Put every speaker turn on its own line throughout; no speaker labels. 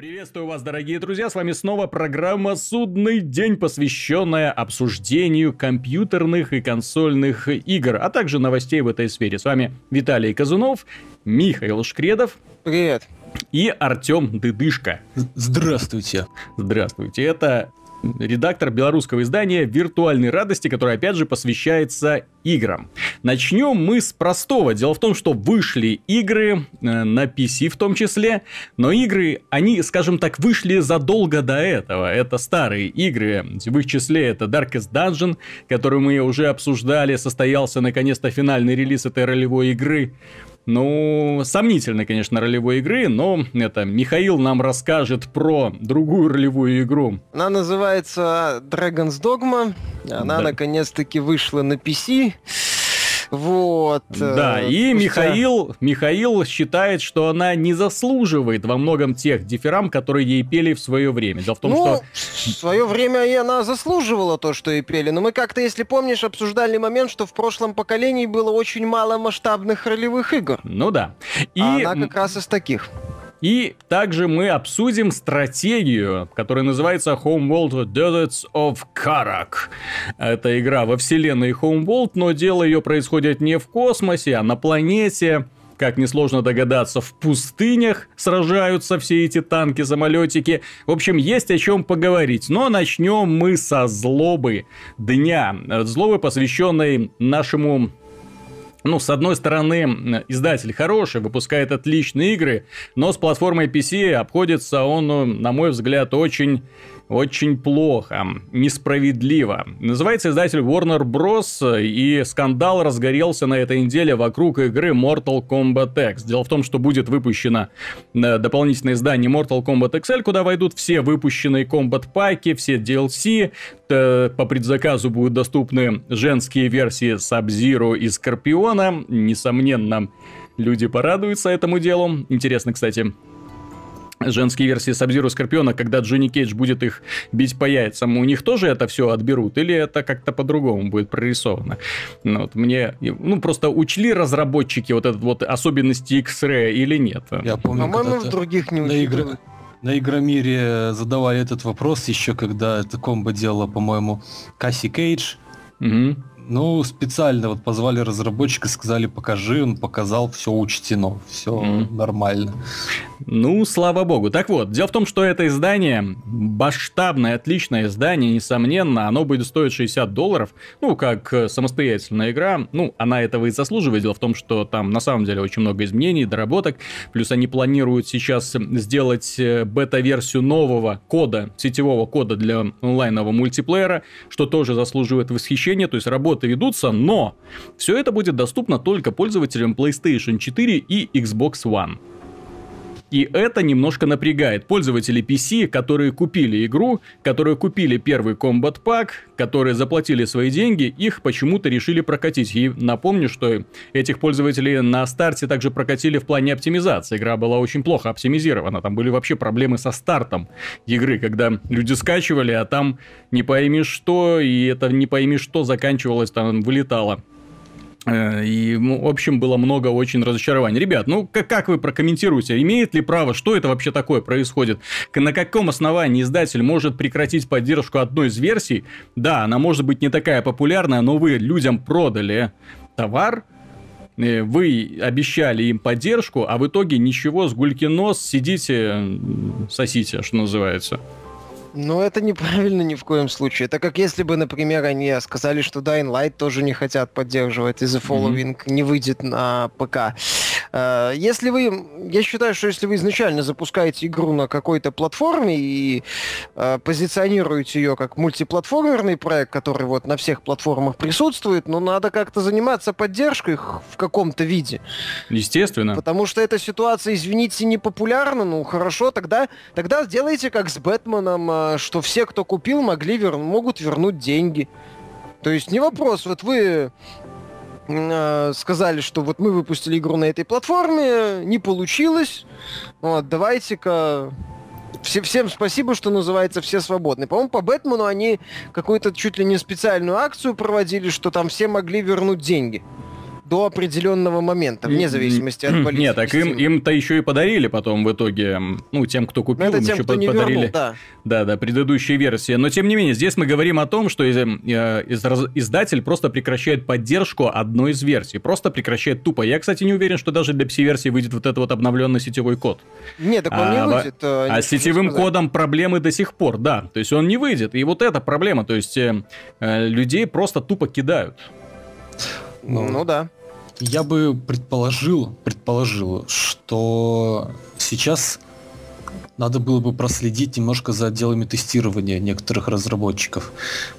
Приветствую вас, дорогие друзья, с вами снова программа «Судный день», посвященная обсуждению компьютерных и консольных игр, а также новостей в этой сфере. С вами Виталий Казунов, Михаил Шкредов.
Привет.
И Артем Дыдышко.
Здравствуйте.
Здравствуйте. Это редактор белорусского издания «Виртуальной радости», который, опять же, посвящается играм. Начнем мы с простого. Дело в том, что вышли игры э, на PC в том числе, но игры, они, скажем так, вышли задолго до этого. Это старые игры. В их числе это Darkest Dungeon, которую мы уже обсуждали. Состоялся, наконец-то, финальный релиз этой ролевой игры. Ну, сомнительной, конечно, ролевой игры, но это Михаил нам расскажет про другую ролевую игру.
Она называется Dragon's Dogma. Она да. наконец-таки вышла на PC. Вот.
Да, э, и. Михаил, Михаил считает, что она не заслуживает во многом тех дифирам, которые ей пели в свое время. Дело в том,
ну,
что...
в свое время и она заслуживала то, что ей пели. Но мы как-то, если помнишь, обсуждали момент, что в прошлом поколении было очень мало масштабных ролевых игр.
Ну да.
И... А она как раз из таких.
И также мы обсудим стратегию, которая называется Homeworld Deserts of Karak. Это игра во вселенной Homeworld, но дело ее происходит не в космосе, а на планете. Как несложно догадаться, в пустынях сражаются все эти танки-самолетики. В общем, есть о чем поговорить. Но начнем мы со злобы дня. Злобы, посвященной нашему ну, с одной стороны, издатель хороший, выпускает отличные игры, но с платформой PC обходится он, ну, на мой взгляд, очень очень плохо, несправедливо. Называется издатель Warner Bros. и скандал разгорелся на этой неделе вокруг игры Mortal Kombat X. Дело в том, что будет выпущено э, дополнительное издание Mortal Kombat XL, куда войдут все выпущенные комбат-паки, все DLC, по предзаказу будут доступны женские версии Sub-Zero и Скорпиона. Несомненно, люди порадуются этому делу. Интересно, кстати, женские версии Сабзиру Скорпиона, когда Джонни Кейдж будет их бить по яйцам, у них тоже это все отберут? Или это как-то по-другому будет прорисовано? Ну, вот мне, ну, просто учли разработчики вот этот вот особенности X-Ray или нет?
Я помню, По-моему, в других не учитывают.
На Игромире задавали этот вопрос еще, когда это комбо делала, по-моему, Касси Кейдж. Угу. Ну, специально вот позвали разработчика, сказали, покажи, он показал, все учтено, все mm. нормально.
Ну, слава богу. Так вот, дело в том, что это издание, масштабное, отличное издание, несомненно, оно будет стоить 60 долларов, ну, как э, самостоятельная игра, ну, она этого и заслуживает. Дело в том, что там на самом деле очень много изменений, доработок, плюс они планируют сейчас сделать э, бета-версию нового кода, сетевого кода для онлайнового мультиплеера, что тоже заслуживает восхищения, то есть работа работы ведутся, но все это будет доступно только пользователям PlayStation 4 и Xbox One. И это немножко напрягает пользователей PC, которые купили игру, которые купили первый Combat Pack, которые заплатили свои деньги, их почему-то решили прокатить. И напомню, что этих пользователей на старте также прокатили в плане оптимизации. Игра была очень плохо оптимизирована. Там были вообще проблемы со стартом игры, когда люди скачивали, а там не пойми что, и это не пойми что заканчивалось, там вылетало. Э, и, в общем, было много очень разочарований. Ребят, ну как, как вы прокомментируете? Имеет ли право? Что это вообще такое происходит? На каком основании издатель может прекратить поддержку одной из версий? Да, она может быть не такая популярная, но вы людям продали товар, э, вы обещали им поддержку, а в итоге ничего, с гульки нос, сидите, сосите, что называется.
Ну, это неправильно ни в коем случае. Это как если бы, например, они сказали, что Dying Light тоже не хотят поддерживать, и The Following mm-hmm. не выйдет на ПК. Э, если вы, я считаю, что если вы изначально запускаете игру на какой-то платформе и э, позиционируете ее как мультиплатформерный проект, который вот на всех платформах присутствует, ну надо как-то заниматься поддержкой в каком-то виде.
Естественно.
Потому что эта ситуация, извините, не популярна, ну хорошо, тогда, тогда сделайте как с Бэтменом, э, что все, кто купил, могли вер... могут вернуть деньги. То есть не вопрос, вот вы сказали, что вот мы выпустили игру на этой платформе, не получилось, вот, давайте-ка все, всем спасибо, что называется, все свободны. По-моему, по Бэтмену они какую-то чуть ли не специальную акцию проводили, что там все могли вернуть деньги. До определенного момента, вне зависимости от
политики. Нет, так им, им-то еще и подарили потом в итоге, ну, тем, кто купил,
это им тем, еще кто подарили. Вернул, да.
да, да, предыдущие версии. Но тем не менее, здесь мы говорим о том, что из, э, из, издатель просто прекращает поддержку одной из версий. Просто прекращает тупо. Я, кстати, не уверен, что даже для PC-версии выйдет вот этот вот обновленный сетевой код.
Нет, так он а, не выйдет.
А, а с сетевым кодом проблемы до сих пор, да. То есть он не выйдет. И вот эта проблема. То есть э, э людей просто тупо кидают.
Ну, ну да.
Я бы предположил, предположил, что сейчас надо было бы проследить немножко за отделами тестирования некоторых разработчиков,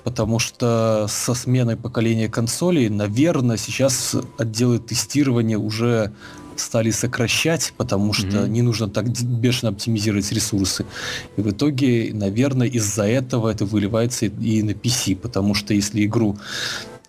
потому что со сменой поколения консолей, наверное, сейчас отделы тестирования уже стали сокращать, потому что mm-hmm. не нужно так бешено оптимизировать ресурсы. И в итоге, наверное, из-за этого это выливается и на PC, потому что если игру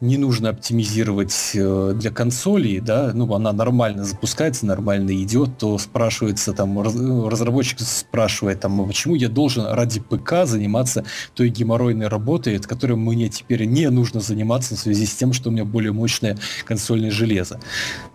не нужно оптимизировать э, для консолей, да, ну, она нормально запускается, нормально идет, то спрашивается там, разработчик спрашивает там, «А почему я должен ради ПК заниматься той геморройной работой, от которой мне теперь не нужно заниматься в связи с тем, что у меня более мощное консольное железо.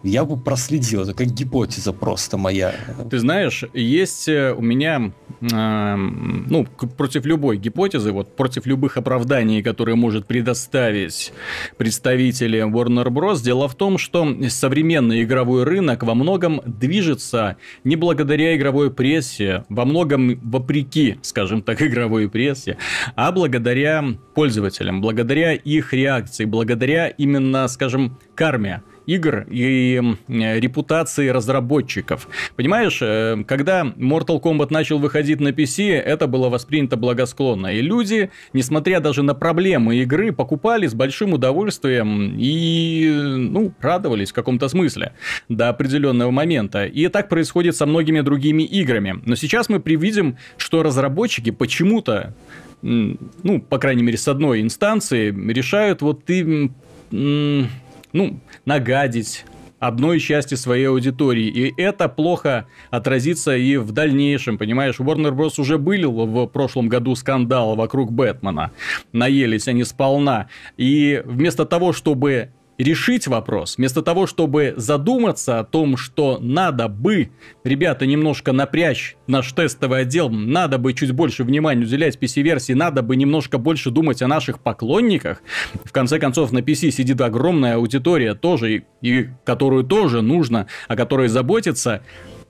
Я бы проследил, это как гипотеза просто моя.
Ты знаешь, есть э, у меня, э, ну, против любой гипотезы, вот против любых оправданий, которые может предоставить представители Warner Bros. Дело в том, что современный игровой рынок во многом движется не благодаря игровой прессе, во многом вопреки, скажем так, игровой прессе, а благодаря пользователям, благодаря их реакции, благодаря именно, скажем, карме игр и репутации разработчиков. Понимаешь, э, когда Mortal Kombat начал выходить на PC, это было воспринято благосклонно. И люди, несмотря даже на проблемы игры, покупали с большим удовольствием и, ну, радовались в каком-то смысле до определенного момента. И так происходит со многими другими играми. Но сейчас мы привидим, что разработчики почему-то ну, по крайней мере, с одной инстанции, решают вот ты ну, нагадить одной части своей аудитории. И это плохо отразится и в дальнейшем, понимаешь? Warner Bros. уже были в прошлом году скандал вокруг Бэтмена. Наелись они сполна. И вместо того, чтобы решить вопрос, вместо того, чтобы задуматься о том, что надо бы, ребята, немножко напрячь наш тестовый отдел, надо бы чуть больше внимания уделять PC-версии, надо бы немножко больше думать о наших поклонниках. В конце концов, на PC сидит огромная аудитория тоже, и, и которую тоже нужно, о которой заботиться.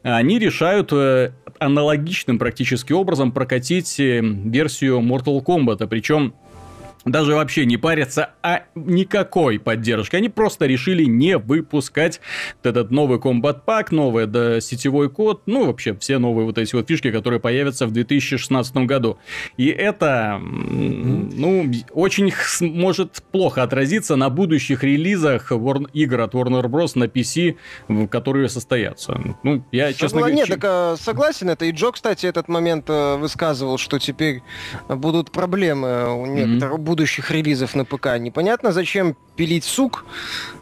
Они решают э, аналогичным практически образом прокатить э, версию Mortal Kombat, причем даже вообще не парятся а никакой поддержки. Они просто решили не выпускать этот новый Combat Pack, новый да, сетевой код, ну, вообще все новые вот эти вот фишки, которые появятся в 2016 году. И это, ну, очень может плохо отразиться на будущих релизах игр от Warner Bros. на PC, которые состоятся. Ну, я, честно говоря...
Нет, так, а, согласен, это и Джо, кстати, этот момент э, высказывал, что теперь будут проблемы у некоторых, mm-hmm будущих релизов на ПК. Непонятно, зачем пилить сук,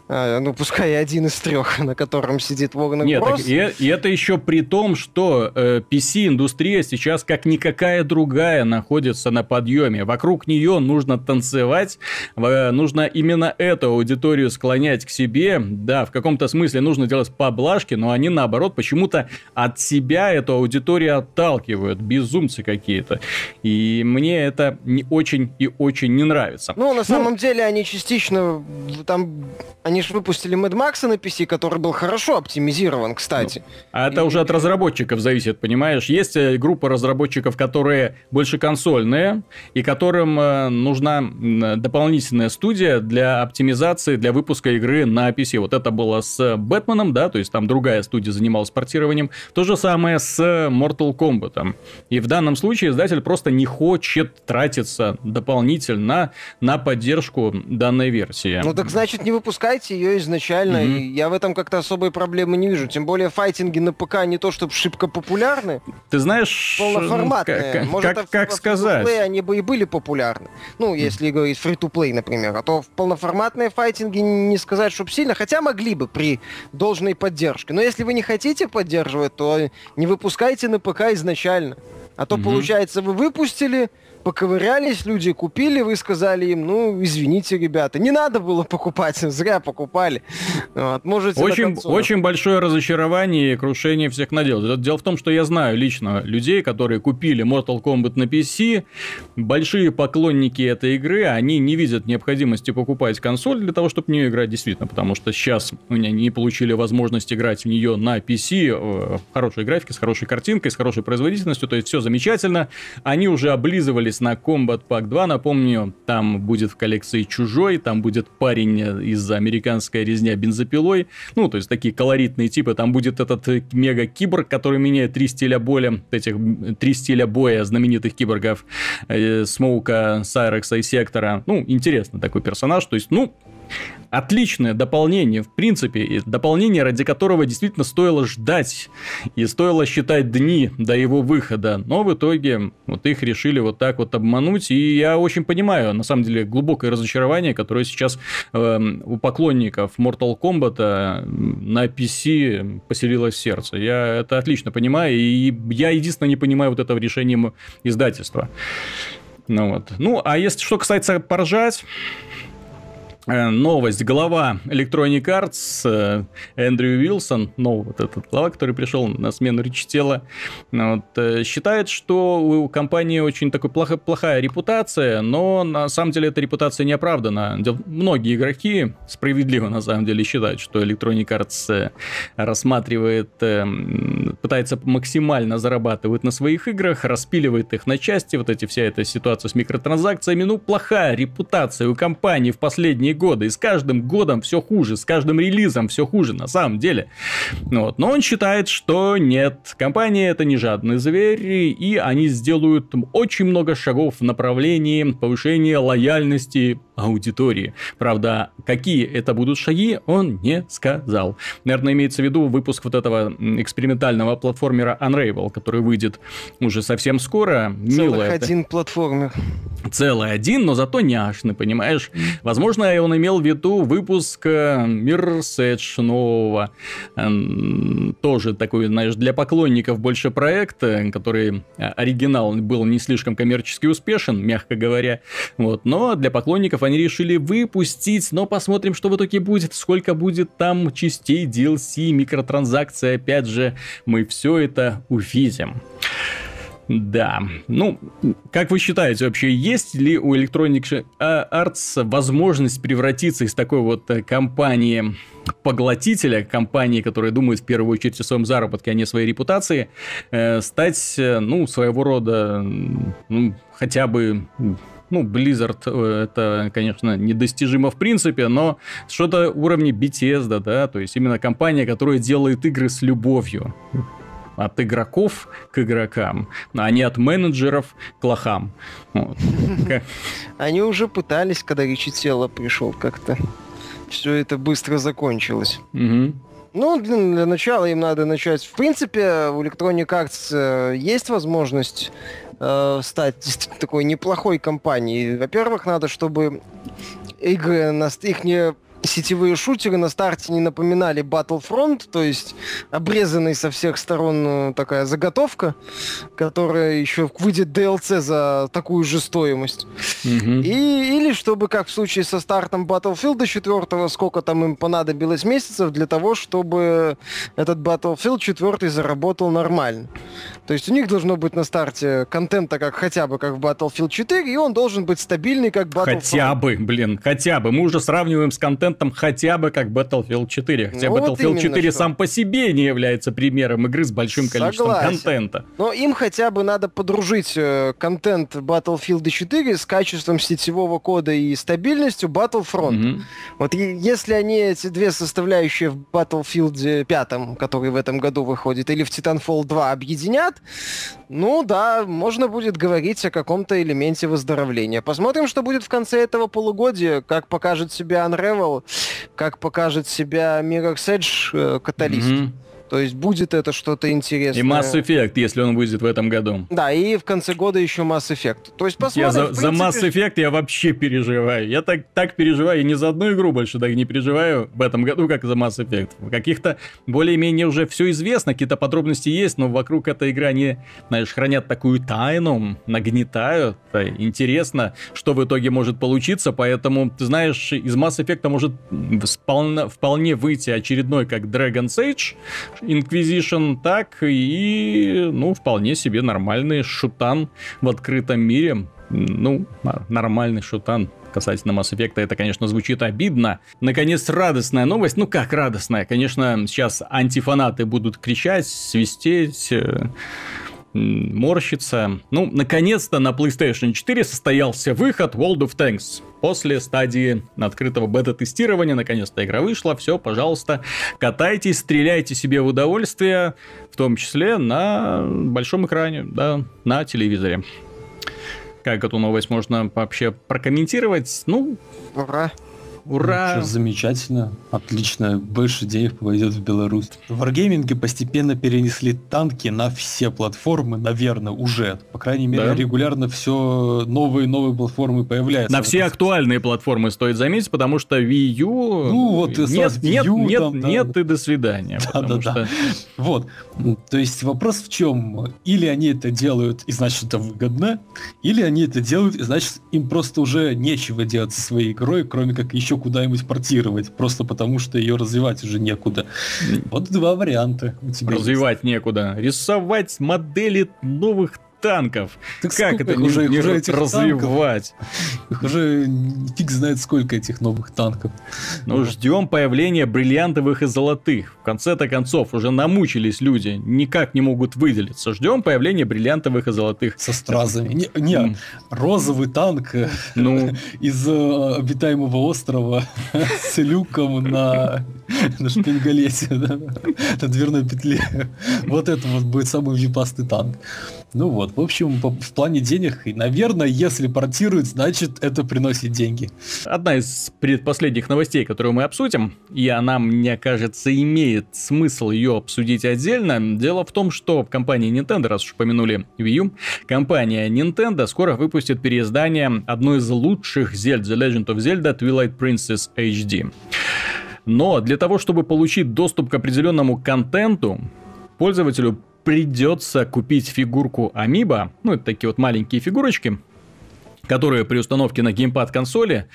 а, ну, пускай один из трех, на котором сидит Warner Нет. Так,
и, и это еще при том, что э, PC-индустрия сейчас, как никакая другая, находится на подъеме. Вокруг нее нужно танцевать, э, нужно именно эту аудиторию склонять к себе. Да, в каком-то смысле нужно делать поблажки, но они, наоборот, почему-то от себя эту аудиторию отталкивают. Безумцы какие-то. И мне это не очень и очень не нравится.
Ну, на самом ну, деле, они частично там они же выпустили Mad Max на PC, который был хорошо оптимизирован, кстати.
А это и... уже от разработчиков зависит, понимаешь? Есть э, группа разработчиков, которые больше консольные, и которым э, нужна дополнительная студия для оптимизации, для выпуска игры на PC. Вот это было с Бэтменом, да, то есть там другая студия занималась портированием. То же самое с Mortal Kombat. И в данном случае издатель просто не хочет тратиться дополнительно на поддержку данной версии.
Ну так значит не выпускайте ее изначально. Mm-hmm. И я в этом как-то особой проблемы не вижу. Тем более файтинги на ПК не то чтобы шибко популярны.
Ты знаешь...
Полноформатные.
Как, Может, как, как сказать?
они бы и были популярны. Ну, если говорить free-to-play, например. А то в полноформатные файтинги не сказать, чтобы сильно. Хотя могли бы при должной поддержке. Но если вы не хотите поддерживать, то не выпускайте на ПК изначально. А то, mm-hmm. получается, вы выпустили, поковырялись, люди купили, вы сказали им, ну, извините, ребята, не надо было покупать, зря покупали.
Вот, можете очень, очень большое разочарование и крушение всех надел. Дело в том, что я знаю лично людей, которые купили Mortal Kombat на PC, большие поклонники этой игры, они не видят необходимости покупать консоль для того, чтобы в нее играть действительно, потому что сейчас они не получили возможность играть в нее на PC, э, хорошей графикой, с хорошей картинкой, с хорошей производительностью, то есть все замечательно. Они уже облизывались на Combat Pack 2, напомню, там будет в коллекции Чужой, там будет парень из американской резня бензопилой, ну, то есть такие колоритные типы, там будет этот мега-киборг, который меняет три стиля боя, этих три стиля боя знаменитых киборгов, э, Смоука, Сайрекса и Сектора. Ну, интересно такой персонаж, то есть, ну, отличное дополнение, в принципе, дополнение, ради которого действительно стоило ждать и стоило считать дни до его выхода, но в итоге вот их решили вот так вот обмануть, и я очень понимаю, на самом деле, глубокое разочарование, которое сейчас э, у поклонников Mortal Kombat э, на PC поселилось в сердце. Я это отлично понимаю, и я единственное не понимаю вот этого решения издательства. Ну вот. Ну, а если что касается поржать, новость. Глава Electronic Arts э, Эндрю Уилсон, ну, вот этот глава, который пришел на смену Ричи Тела, вот, э, считает, что у компании очень такой плохо, плохая репутация, но на самом деле эта репутация не оправдана. Многие игроки справедливо на самом деле считают, что Electronic Arts рассматривает, пытается максимально зарабатывать на своих играх, распиливает их на части, вот эти вся эта ситуация с микротранзакциями, ну, плохая репутация у компании в последние годы. И с каждым годом все хуже, с каждым релизом все хуже на самом деле. Вот. Но он считает, что нет, компания это не жадный зверь, и они сделают очень много шагов в направлении повышения лояльности аудитории. Правда, какие это будут шаги, он не сказал. Наверное, имеется в виду выпуск вот этого экспериментального платформера Unravel, который выйдет уже совсем скоро.
Целых Мило один это. платформер.
Целый один, но зато няшный, понимаешь? Возможно, он имел в виду выпуск Mirror's э, Edge нового. Тоже такой, знаешь, для поклонников больше проект, который э, оригинал был не слишком коммерчески успешен, мягко говоря. Вот. Но для поклонников они решили выпустить, но посмотрим, что в итоге будет, сколько будет там частей DLC, микротранзакций, опять же, мы все это увидим. Да. Ну, как вы считаете, вообще есть ли у Electronic Arts возможность превратиться из такой вот э, компании поглотителя, компании, которая думает в первую очередь о своем заработке, а не о своей репутации, э, стать, э, ну, своего рода, ну, хотя бы ну, Blizzard э, это, конечно, недостижимо в принципе, но что-то уровня Bethesda, да, то есть именно компания, которая делает игры с любовью от игроков к игрокам, а не от менеджеров к лохам.
Они уже пытались, когда Ричи Тело пришел как-то. Все это быстро закончилось. Ну, для, для начала им надо начать. В принципе, у Electronic Arts э, есть возможность э, стать такой неплохой компанией. Во-первых, надо, чтобы игры на их не сетевые шутеры на старте не напоминали Battlefront, то есть обрезанный со всех сторон э, такая заготовка, которая еще выйдет DLC за такую же стоимость. Mm-hmm. И, или чтобы, как в случае со стартом Battlefield 4, сколько там им понадобилось месяцев для того, чтобы этот Battlefield 4 заработал нормально. То есть у них должно быть на старте контента как хотя бы как в Battlefield 4, и он должен быть стабильный как
Battlefield. Хотя бы, блин, хотя бы. Мы уже сравниваем с контентом хотя бы как Battlefield 4. Хотя ну, Battlefield вот 4 что. сам по себе не является примером игры с большим количеством Согласен. контента.
Но им хотя бы надо подружить э, контент Battlefield 4 с качеством сетевого кода и стабильностью Battlefront. Mm-hmm. Вот если они эти две составляющие в Battlefield 5, который в этом году выходит, или в Titanfall 2 объединят, ну да, можно будет говорить о каком-то элементе выздоровления. Посмотрим, что будет в конце этого полугодия, как покажет себя Unravel, как покажет себя Mirror's Edge э, Каталист. Mm-hmm. То есть будет это что-то интересное.
И Mass Effect, если он выйдет в этом году.
Да, и в конце года еще Mass Effect. То есть посмотрим.
Я за, принципе... за Mass Effect я вообще переживаю. Я так, так переживаю, я ни за одну игру больше так не переживаю в этом году, как за Mass Effect. Каких-то более-менее уже все известно, какие-то подробности есть, но вокруг этой игры они, знаешь, хранят такую тайну, нагнетают. Интересно, что в итоге может получиться, поэтому, ты знаешь, из Mass Effect может вполне, вполне выйти очередной, как Dragon's Age, Inquisition, так и, ну, вполне себе нормальный шутан в открытом мире. Ну, нормальный шутан касательно Mass Effect, это, конечно, звучит обидно. Наконец, радостная новость. Ну, как радостная? Конечно, сейчас антифанаты будут кричать, свистеть, э, морщится. Ну, наконец-то на PlayStation 4 состоялся выход World of Tanks. После стадии открытого бета-тестирования, наконец-то игра вышла, все, пожалуйста, катайтесь, стреляйте себе в удовольствие, в том числе на большом экране, да, на телевизоре. Как эту новость можно вообще прокомментировать? Ну,
Ура!
Ура!
Ну, замечательно, отлично, больше денег пойдет в Беларусь. В Wargaming постепенно перенесли танки на все платформы, наверное, уже. По крайней мере, да. регулярно все новые и новые платформы появляются.
На все актуальные платформы стоит заметить, потому что Wii U...
Ну вот,
нет, нет, U, нет, там, да. нет и до свидания.
Да, да, что... да. Вот, то есть вопрос в чем? Или они это делают, и значит это выгодно, или они это делают, и значит им просто уже нечего делать со своей игрой, кроме как еще куда-нибудь портировать, просто потому что ее развивать уже некуда. Вот два варианта у тебя
Развивать есть. некуда. Рисовать модели новых танков.
Так как это уже, не, уже этих развивать? Танков, уже фиг знает сколько этих новых танков.
Ну, ждем появления бриллиантовых и золотых. В конце-то концов, уже намучились люди, никак не могут выделиться. Ждем появления бриллиантовых и золотых.
Со стразами. Не, не mm. розовый танк э, ну. из э, обитаемого острова с люком на, на шпингалете, на дверной петле. Вот это вот будет самый випастый танк. Ну вот, в общем, в плане денег, наверное, если портируют, значит, это приносит деньги.
Одна из предпоследних новостей, которую мы обсудим, и она, мне кажется, имеет смысл ее обсудить отдельно. Дело в том, что компания Nintendo, раз уж упомянули Wii U, компания Nintendo скоро выпустит переиздание одной из лучших Zelda, The Legend of Zelda Twilight Princess HD. Но для того, чтобы получить доступ к определенному контенту, пользователю придется купить фигурку Амиба, ну это такие вот маленькие фигурочки, которые при установке на геймпад консоли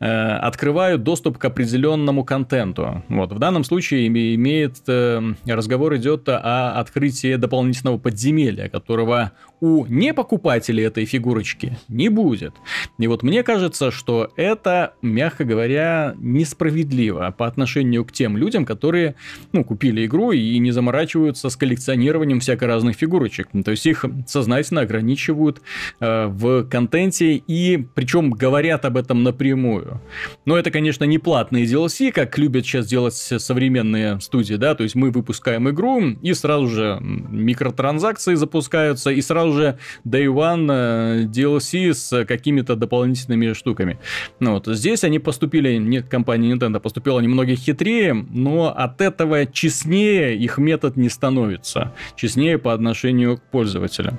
э, открывают доступ к определенному контенту. Вот. В данном случае имеет э, разговор идет о открытии дополнительного подземелья, которого у непокупателей этой фигурочки не будет. И вот мне кажется, что это, мягко говоря, несправедливо по отношению к тем людям, которые, ну, купили игру и не заморачиваются с коллекционированием всяко разных фигурочек. То есть их сознательно ограничивают э, в контенте и причем говорят об этом напрямую. Но это, конечно, не платные DLC, как любят сейчас делать современные студии, да, то есть мы выпускаем игру и сразу же микротранзакции запускаются и сразу же Day One э, DLC с какими-то дополнительными штуками. Ну вот, здесь они поступили, нет, компания Nintendo поступила немного хитрее, но от этого честнее их метод не становится. Честнее по отношению к пользователям.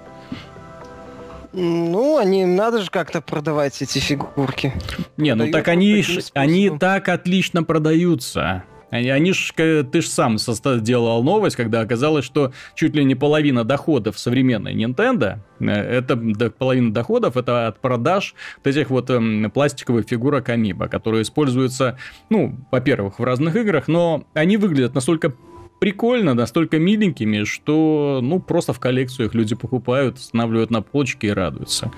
Ну, они надо же как-то продавать эти фигурки.
Не, ну так они, они так отлично продаются. Они, они ж, ты же сам делал новость, когда оказалось, что чуть ли не половина доходов современной Nintendo, э, это половина доходов, это от продаж вот этих вот эм, пластиковых фигурок Амиба, которые используются, ну, во-первых, в разных играх, но они выглядят настолько прикольно, настолько миленькими, что, ну, просто в коллекцию их люди покупают, устанавливают на полочке и радуются.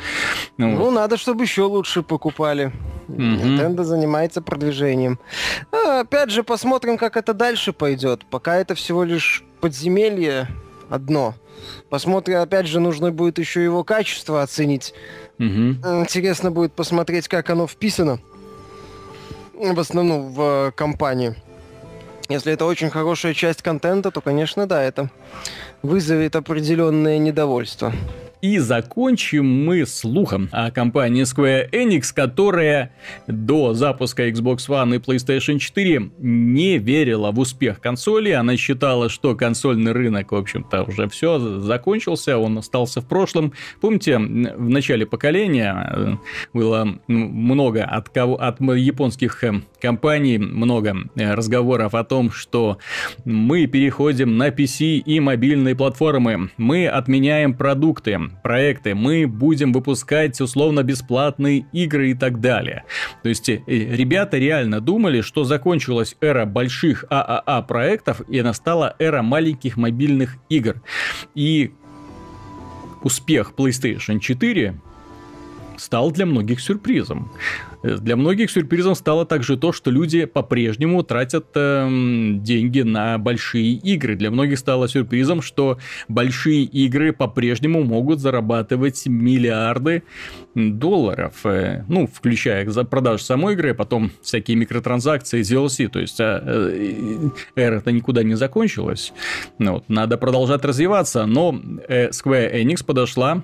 Ну, ну надо, чтобы еще лучше покупали. Угу. Nintendo занимается продвижением. А, опять же, посмотрим, как это дальше пойдет. Пока это всего лишь подземелье одно. Посмотрим, опять же, нужно будет еще его качество оценить. Угу. Интересно будет посмотреть, как оно вписано. В основном в э, компанию. Если это очень хорошая часть контента, то, конечно, да, это вызовет определенное недовольство.
И закончим мы слухом о компании Square Enix, которая до запуска Xbox One и PlayStation 4 не верила в успех консоли. Она считала, что консольный рынок, в общем-то, уже все закончился, он остался в прошлом. Помните, в начале поколения э, было много от, кого, от японских э, компаний, много э, разговоров о том, что мы переходим на PC и мобильные платформы, мы отменяем продукты, проекты, мы будем выпускать условно-бесплатные игры и так далее. То есть э, ребята реально думали, что закончилась эра больших ААА проектов и настала эра маленьких мобильных игр. И успех PlayStation 4 стал для многих сюрпризом. Для многих сюрпризом стало также то, что люди по-прежнему тратят э, деньги на большие игры. Для многих стало сюрпризом, что большие игры по-прежнему могут зарабатывать миллиарды долларов. Э, ну, включая за продажу самой игры, а потом всякие микротранзакции, DLC. То есть э, э, эра-то никуда не закончилась. Ну, вот, надо продолжать развиваться. Но э, Square Enix подошла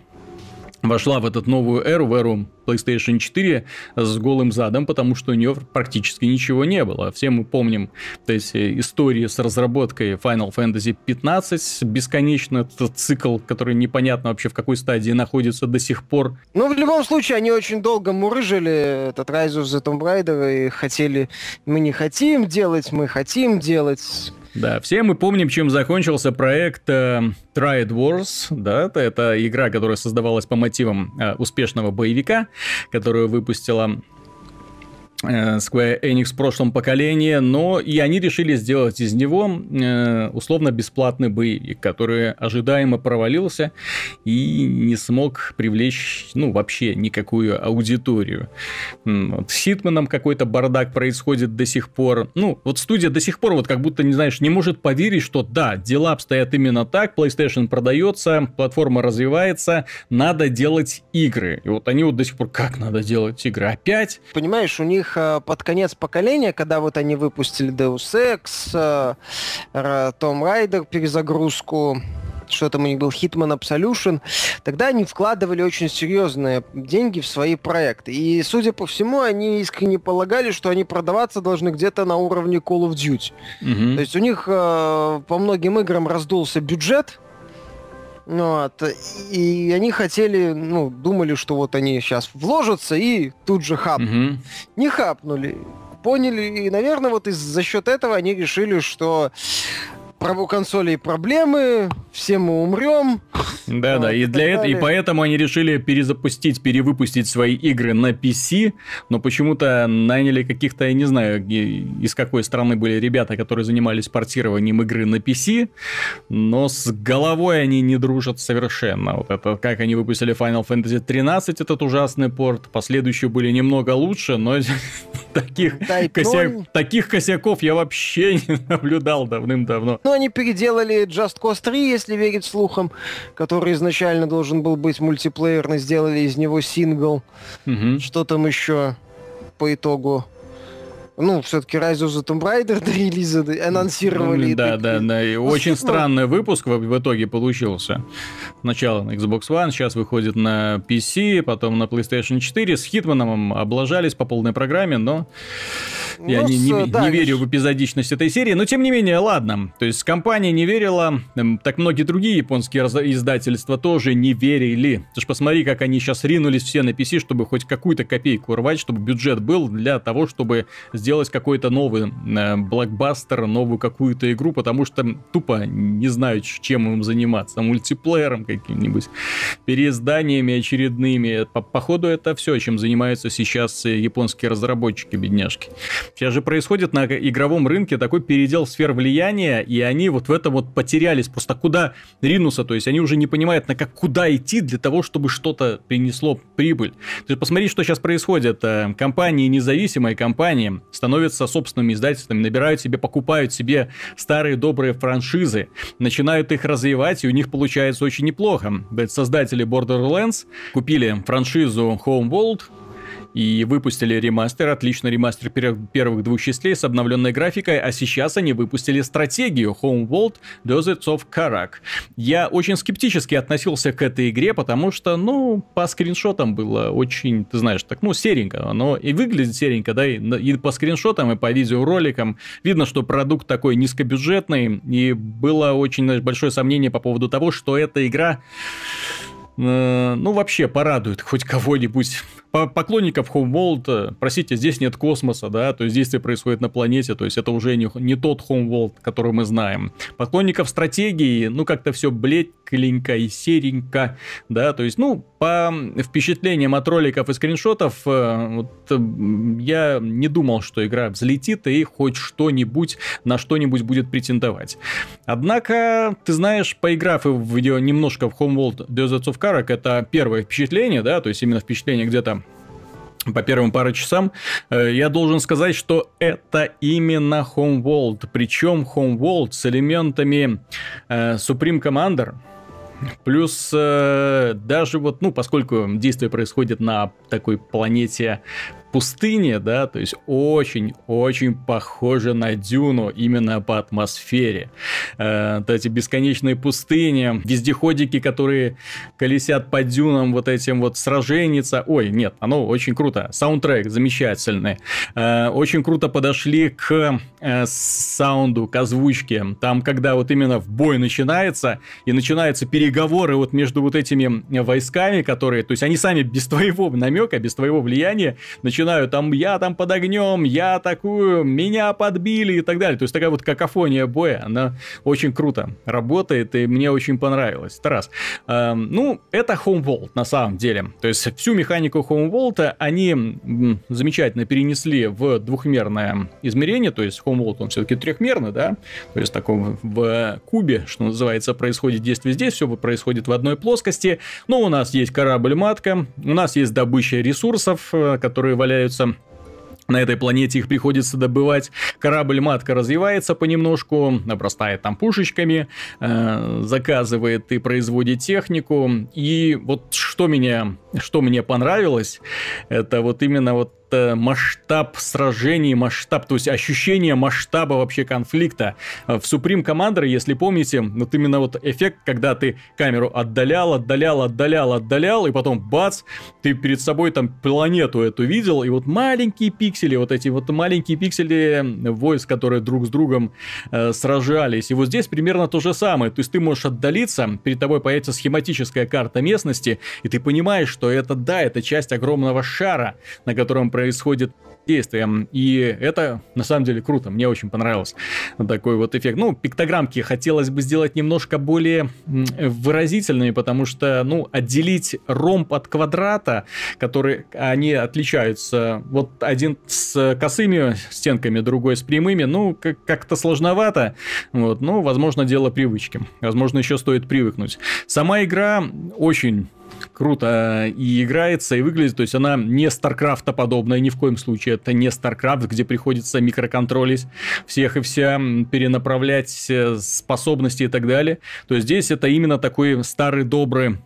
вошла в эту новую эру, в эру PlayStation 4 с голым задом, потому что у нее практически ничего не было. Все мы помним то есть, истории с разработкой Final Fantasy 15, бесконечно этот цикл, который непонятно вообще в какой стадии находится до сих пор.
Ну, в любом случае, они очень долго мурыжили этот Rise of the Tomb Raider и хотели, мы не хотим делать, мы хотим делать.
Да, все мы помним, чем закончился проект э, Triad Wars, да, это, это игра, которая создавалась по мотивам э, успешного боевика, которую выпустила Square Enix в прошлом поколении, но и они решили сделать из него э, условно бесплатный боевик, который ожидаемо провалился и не смог привлечь, ну, вообще никакую аудиторию. Вот с Хитманом какой-то бардак происходит до сих пор. Ну, вот студия до сих пор вот как будто, не знаешь, не может поверить, что да, дела обстоят именно так, PlayStation продается, платформа развивается, надо делать игры. И вот они вот до сих пор, как надо делать игры? Опять?
Понимаешь, у них Э, под конец поколения, когда вот они выпустили Deus Ex, э, Tomb Raider перезагрузку, что там у них был Hitman Absolution, тогда они вкладывали очень серьезные деньги в свои проекты. И, судя по всему, они искренне полагали, что они продаваться должны где-то на уровне Call of Duty. Mm-hmm. То есть у них э, по многим играм раздулся бюджет, вот. И они хотели, ну, думали, что вот они сейчас вложатся и тут же хапнут. Угу. Не хапнули. Поняли, и, наверное, вот из за счет этого они решили, что у консолей проблемы, все мы умрем.
Да, да, и для этого, и поэтому они решили перезапустить, перевыпустить свои игры на PC, но почему-то наняли каких-то, я не знаю, из какой страны были ребята, которые занимались портированием игры на PC, но с головой они не дружат совершенно. Вот это, как они выпустили Final Fantasy 13, этот ужасный порт, последующие были немного лучше, но таких, кося... таких косяков я вообще не наблюдал давным-давно.
Ну, они переделали Just Cause 3, если верить слухам, который изначально должен был быть мультиплеерный, сделали из него сингл. Угу. Что там еще по итогу? Ну, все-таки Rise of the Tomb Raider до релиза анонсировали.
Да, так... да, да. И очень странный выпуск в итоге получился. Сначала на Xbox One, сейчас выходит на PC, потом на PlayStation 4. С Хитманом облажались по полной программе, но ну, я не, не, да, не верю в эпизодичность этой серии. Но тем не менее, ладно. То есть компания не верила, эм, так многие другие японские издательства тоже не верили. Ты ж посмотри, как они сейчас ринулись все на PC, чтобы хоть какую-то копейку рвать, чтобы бюджет был для того, чтобы сделать какой-то новый э, блокбастер, новую какую-то игру, потому что тупо не знают, чем им заниматься. Мультиплеером каким-нибудь, переизданиями очередными. По походу это все, чем занимаются сейчас японские разработчики, бедняжки. Сейчас же происходит на игровом рынке такой передел сфер влияния, и они вот в этом вот потерялись. Просто куда ринуться, то есть они уже не понимают, на как куда идти для того, чтобы что-то принесло прибыль. То посмотри, что сейчас происходит. Э, компании, независимые компании, становятся собственными издательствами, набирают себе, покупают себе старые добрые франшизы, начинают их развивать, и у них получается очень неплохо. Создатели Borderlands купили франшизу Homeworld, и выпустили ремастер, отличный ремастер первых двух частей с обновленной графикой, а сейчас они выпустили стратегию Homeworld Deserts of Karak. Я очень скептически относился к этой игре, потому что, ну, по скриншотам было очень, ты знаешь, так, ну, серенько, но и выглядит серенько, да, и, и по скриншотам, и по видеороликам видно, что продукт такой низкобюджетный, и было очень знаешь, большое сомнение по поводу того, что эта игра ну, вообще порадует хоть кого-нибудь поклонников Homeworld, э, простите, здесь нет космоса, да, то есть действие происходит на планете, то есть это уже не, не тот Homeworld, который мы знаем. Поклонников стратегии, ну, как-то все блекленько и серенько, да, то есть, ну, по впечатлениям от роликов и скриншотов, э, вот, я не думал, что игра взлетит и хоть что-нибудь на что-нибудь будет претендовать. Однако, ты знаешь, поиграв в видео немножко в Homeworld Deserts of Karak, это первое впечатление, да, то есть именно впечатление где-то по первым пару часам, э, я должен сказать, что это именно Homeworld. Причем Homeworld с элементами э, Supreme Commander. Плюс э, даже вот, ну, поскольку действие происходит на такой планете пустыне, да, то есть очень-очень похоже на Дюну именно по атмосфере. Э, вот эти бесконечные пустыни, вездеходики, которые колесят по дюнам, вот этим вот сраженница. Ой, нет, оно очень круто. Саундтрек замечательный. Э, очень круто подошли к э, саунду, к озвучке. Там, когда вот именно в бой начинается, и начинаются переговоры вот между вот этими войсками, которые, то есть они сами без твоего намека, без твоего влияния начинают начинаю там, я там под огнем, я атакую, меня подбили и так далее. То есть такая вот какофония боя, она очень круто работает и мне очень понравилось. Это раз. Эм, ну, это Homeworld на самом деле. То есть всю механику Homeworld они замечательно перенесли в двухмерное измерение, то есть Homeworld он все-таки трехмерный, да, то есть таком в кубе, что называется, происходит действие здесь, все происходит в одной плоскости, но у нас есть корабль-матка, у нас есть добыча ресурсов, э, которые валяются на этой планете их приходится добывать. Корабль-матка развивается понемножку, обрастает там пушечками, э, заказывает и производит технику. И вот что меня, что мне понравилось, это вот именно вот масштаб сражений, масштаб, то есть ощущение масштаба вообще конфликта. В Supreme Commander, если помните, вот именно вот эффект, когда ты камеру отдалял, отдалял, отдалял, отдалял, и потом бац, ты перед собой там планету эту видел, и вот маленькие пиксели, вот эти вот маленькие пиксели войск, которые друг с другом э, сражались. И вот здесь примерно то же самое. То есть ты можешь отдалиться, перед тобой появится схематическая карта местности, и ты понимаешь, что это, да, это часть огромного шара, на котором происходит действием. И это на самом деле круто. Мне очень понравился такой вот эффект. Ну, пиктограммки хотелось бы сделать немножко более выразительными, потому что, ну, отделить ромб от квадрата, которые, они отличаются. Вот один с косыми стенками, другой с прямыми, ну, как-то сложновато. Вот, ну, возможно, дело привычки. Возможно, еще стоит привыкнуть. Сама игра очень круто и играется, и выглядит. То есть она не StarCraft а подобная, ни в коем случае. Это не StarCraft, где приходится микроконтролить всех и вся, перенаправлять э, способности и так далее. То есть здесь это именно такой старый добрый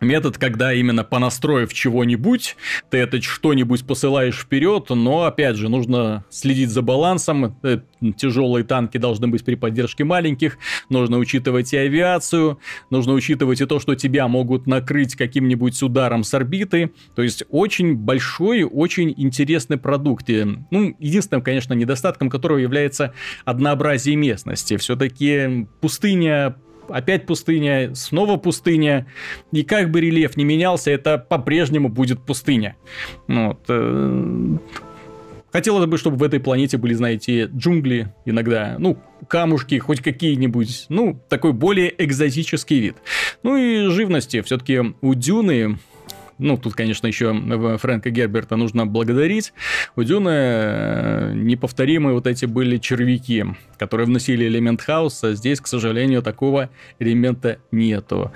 метод, когда именно понастроив чего-нибудь, ты это что-нибудь посылаешь вперед, но опять же нужно следить за балансом, э, тяжелые танки должны быть при поддержке маленьких, нужно учитывать и авиацию, нужно учитывать и то, что тебя могут накрыть каким-нибудь ударом с орбиты, то есть очень большой, очень интересный продукт. Ну, единственным, конечно, недостатком которого является однообразие местности. Все-таки пустыня опять пустыня, снова пустыня. И как бы рельеф не менялся, это по-прежнему будет пустыня. Вот. Э, хотелось бы, чтобы в этой планете были, знаете, джунгли иногда, ну, камушки, хоть какие-нибудь, ну, такой более экзотический вид. Ну и живности, все-таки у Дюны ну, тут, конечно, еще Фрэнка Герберта нужно благодарить. У Дюны э, неповторимые вот эти были червяки, которые вносили элемент хаоса. Здесь, к сожалению, такого элемента нету.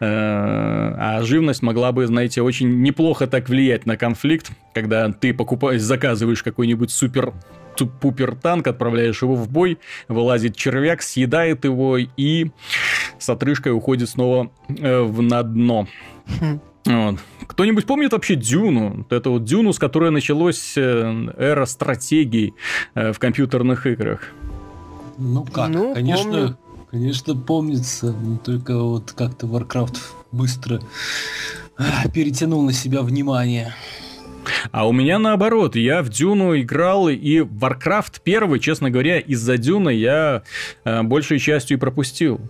Э, а живность могла бы, знаете, очень неплохо так влиять на конфликт, когда ты покупаешь, заказываешь какой-нибудь супер пупер танк, отправляешь его в бой, вылазит червяк, съедает его и с отрыжкой уходит снова э, в, на дно. Вот. Кто-нибудь помнит вообще Дюну? Вот эту вот Дюну, с которой началась э, эра стратегий э, в компьютерных играх?
Ну как, ну, конечно, помню. конечно помнится, но только вот как-то Warcraft быстро перетянул на себя внимание.
А у меня наоборот, я в Дюну играл, и Warcraft первый, честно говоря, из-за Дюна я э, большей частью и пропустил.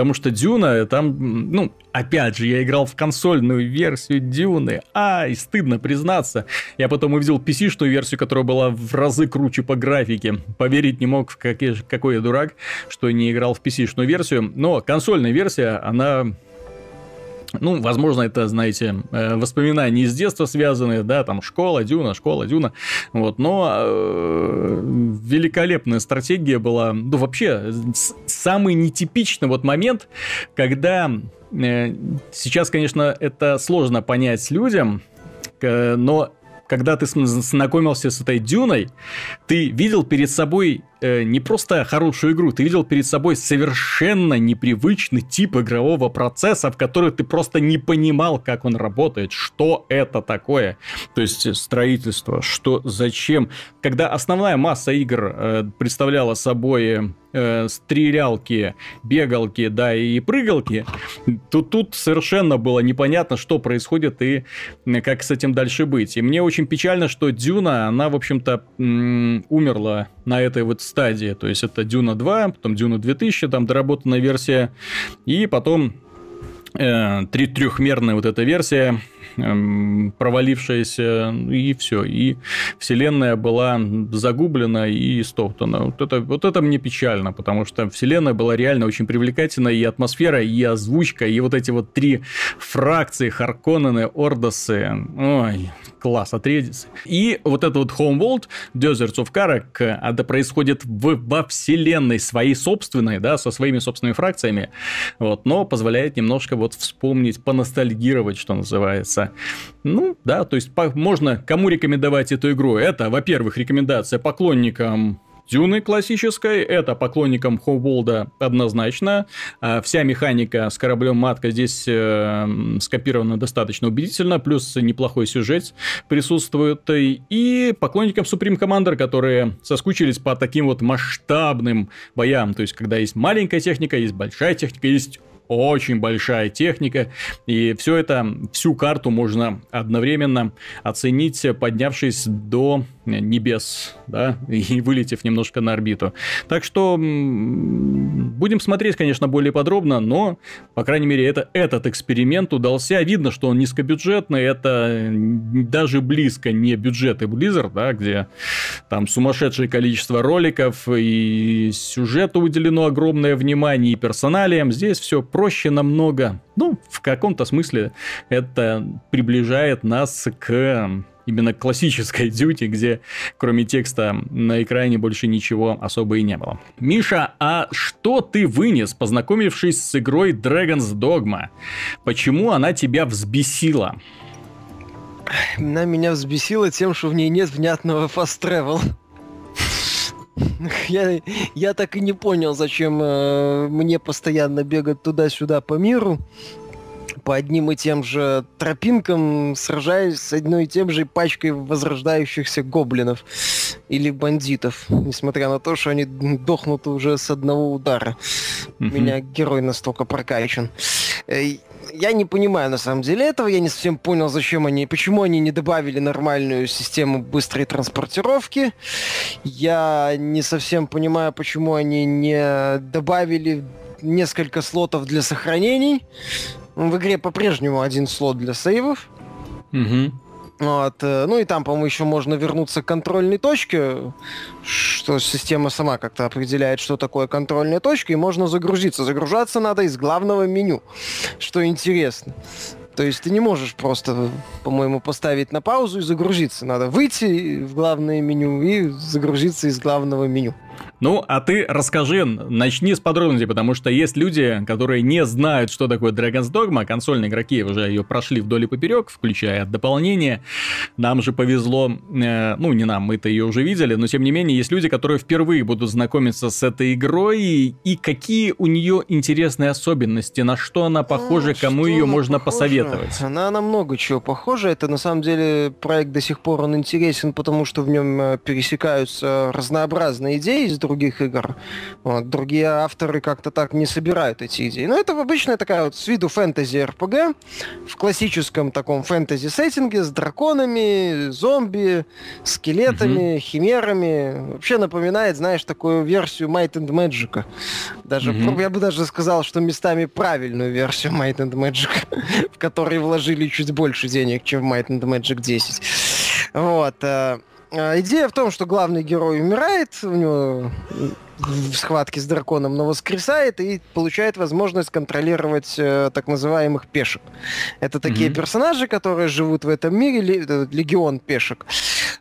Потому что Дюна, там, ну, опять же, я играл в консольную версию Дюны. А, и стыдно признаться. Я потом увидел PC-шную версию, которая была в разы круче по графике. Поверить не мог, какой, какой я дурак, что не играл в PC-шную версию. Но консольная версия, она ну, возможно, это, знаете, э, воспоминания из детства связанные, да, там школа, дюна, школа, дюна, вот, но э, великолепная стратегия была, ну, вообще, самый нетипичный вот момент, когда э, сейчас, конечно, это сложно понять людям, но когда ты знакомился с этой дюной, ты видел перед собой э, не просто хорошую игру, ты видел перед собой совершенно непривычный тип игрового процесса, в который ты просто не понимал, как он работает, что это такое. То есть строительство, что, зачем. Когда основная масса игр э, представляла собой э, стрелялки, бегалки, да, и прыгалки, то тут совершенно было непонятно, что происходит и как с этим дальше быть. И мне очень печально, что Дюна, она, в общем-то, умерла на этой вот стадии. То есть это Дюна 2, потом Дюна 2000, там доработанная версия, и потом э, трехмерная вот эта версия, провалившаяся, и все. И вселенная была загублена и стоптана. Вот это, вот это мне печально, потому что вселенная была реально очень привлекательная, и атмосфера, и озвучка, и вот эти вот три фракции, Харконнены, Ордосы. Ой, класс, Атредис. И вот этот вот Homeworld, Deserts of Karak, это происходит в, во вселенной своей собственной, да, со своими собственными фракциями, вот, но позволяет немножко вот вспомнить, поностальгировать, что называется. Ну, да, то есть по, можно кому рекомендовать эту игру? Это, во-первых, рекомендация поклонникам Дюны классической, это поклонникам Хоуволда однозначно. А вся механика с кораблем Матка здесь э, скопирована достаточно убедительно, плюс неплохой сюжет присутствует. И поклонникам Supreme Commander, которые соскучились по таким вот масштабным боям. То есть, когда есть маленькая техника, есть большая техника, есть очень большая техника, и все это, всю карту можно одновременно оценить, поднявшись до небес, да, и вылетев немножко на орбиту. Так что будем смотреть, конечно, более подробно, но, по крайней мере, это, этот эксперимент удался. Видно, что он низкобюджетный, это даже близко не бюджеты Blizzard, да, где там сумасшедшее количество роликов, и сюжету уделено огромное внимание, и персоналиям. Здесь все проще намного. Ну, в каком-то смысле это приближает нас к именно классической дьюти, где кроме текста на экране больше ничего особо и не было. Миша, а что ты вынес, познакомившись с игрой Dragon's Dogma? Почему она тебя взбесила?
Она меня взбесила тем, что в ней нет внятного fast travel. Я, я так и не понял, зачем э, мне постоянно бегать туда-сюда по миру по одним и тем же тропинкам, сражаясь с одной и тем же пачкой возрождающихся гоблинов или бандитов, несмотря на то, что они дохнут уже с одного удара. Mm-hmm. Меня герой настолько прокачан. Я не понимаю на самом деле этого, я не совсем понял, зачем они, почему они не добавили нормальную систему быстрой транспортировки. Я не совсем понимаю, почему они не добавили несколько слотов для сохранений. В игре по-прежнему один слот для сейвов.
Угу.
Вот. Э, ну и там, по-моему, еще можно вернуться к контрольной точке, что система сама как-то определяет, что такое контрольная точка, и можно загрузиться. Загружаться надо из главного меню, что интересно. То есть ты не можешь просто, по-моему, поставить на паузу и загрузиться. Надо выйти в главное меню и загрузиться из главного меню.
Ну, а ты расскажи, начни с подробностей, потому что есть люди, которые не знают, что такое Dragon's Dogma, консольные игроки уже ее прошли вдоль и поперек, включая дополнение. Нам же повезло, э, ну, не нам, мы-то ее уже видели, но тем не менее есть люди, которые впервые будут знакомиться с этой игрой, и какие у нее интересные особенности, на что она похожа, кому ее можно похожа? посоветовать.
Она на много чего похожа, это на самом деле проект до сих пор он интересен, потому что в нем э, пересекаются разнообразные идеи из других игр. Вот. Другие авторы как-то так не собирают эти идеи. Но это обычная такая вот с виду фэнтези РПГ в классическом таком фэнтези сеттинге с драконами, зомби, скелетами, угу. химерами. Вообще напоминает, знаешь, такую версию Might and Magic. Даже, угу. я бы даже сказал, что местами правильную версию Might and Magic, в которой вложили чуть больше денег, чем в Might and Magic 10. Вот. Э, а, идея в том, что главный герой умирает, у него в схватке с драконом, но воскресает и получает возможность контролировать э, так называемых пешек. Это такие mm-hmm. персонажи, которые живут в этом мире, легион пешек.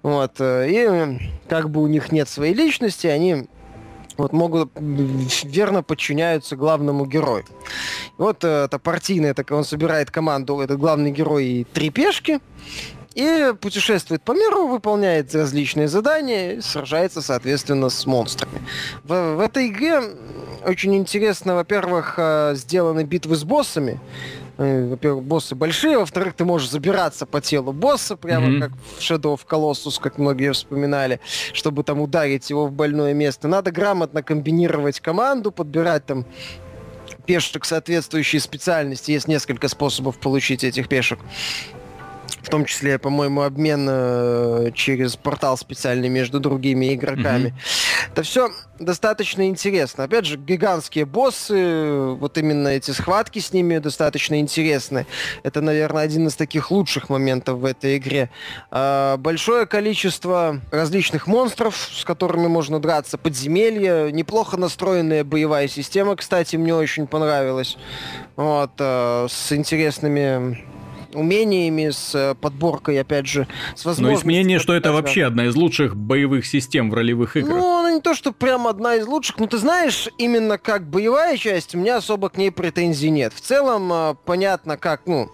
Вот, э, и как бы у них нет своей личности, они вот могут верно подчиняются главному герою. Вот э, это партийная, так он собирает команду, этот главный герой и три пешки, и путешествует по миру, выполняет различные задания, и сражается, соответственно, с монстрами. В, в этой игре очень интересно, во-первых, э, сделаны битвы с боссами. Э, во-первых, боссы большие, во-вторых, ты можешь забираться по телу босса, прямо mm-hmm. как в Shadow of Colossus, как многие вспоминали, чтобы там ударить его в больное место. Надо грамотно комбинировать команду, подбирать там пешек соответствующей специальности. Есть несколько способов получить этих пешек в том числе, по-моему, обмен э, через портал специальный между другими игроками. Mm-hmm. Это все достаточно интересно. Опять же, гигантские боссы, вот именно эти схватки с ними достаточно интересны. Это, наверное, один из таких лучших моментов в этой игре. А, большое количество различных монстров, с которыми можно драться, подземелья, неплохо настроенная боевая система, кстати, мне очень понравилась. Вот, а, с интересными умениями, с э, подборкой, опять же, с
возможностью... Но есть мнение, что это вообще одна из лучших боевых систем в ролевых играх.
Ну, она не то, что прям одна из лучших, но ты знаешь, именно как боевая часть, у меня особо к ней претензий нет. В целом, э, понятно, как, ну,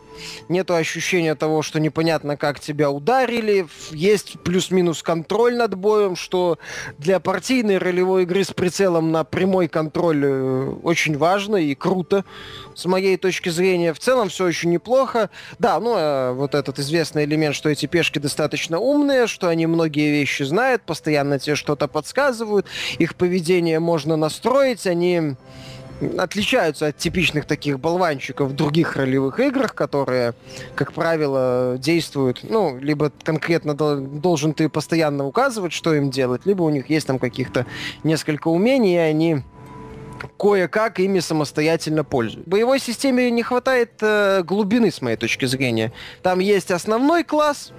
нету ощущения того, что непонятно, как тебя ударили, есть плюс-минус контроль над боем, что для партийной ролевой игры с прицелом на прямой контроль э, очень важно и круто, с моей точки зрения. В целом все очень неплохо. Да, ну, а вот этот известный элемент, что эти пешки достаточно умные, что они многие вещи знают, постоянно тебе что-то подсказывают, их поведение можно настроить, они отличаются от типичных таких болванчиков в других ролевых играх, которые, как правило, действуют, ну, либо конкретно должен ты постоянно указывать, что им делать, либо у них есть там каких-то несколько умений, и они кое-как ими самостоятельно пользуются. В боевой системе не хватает э, глубины, с моей точки зрения. Там есть основной класс,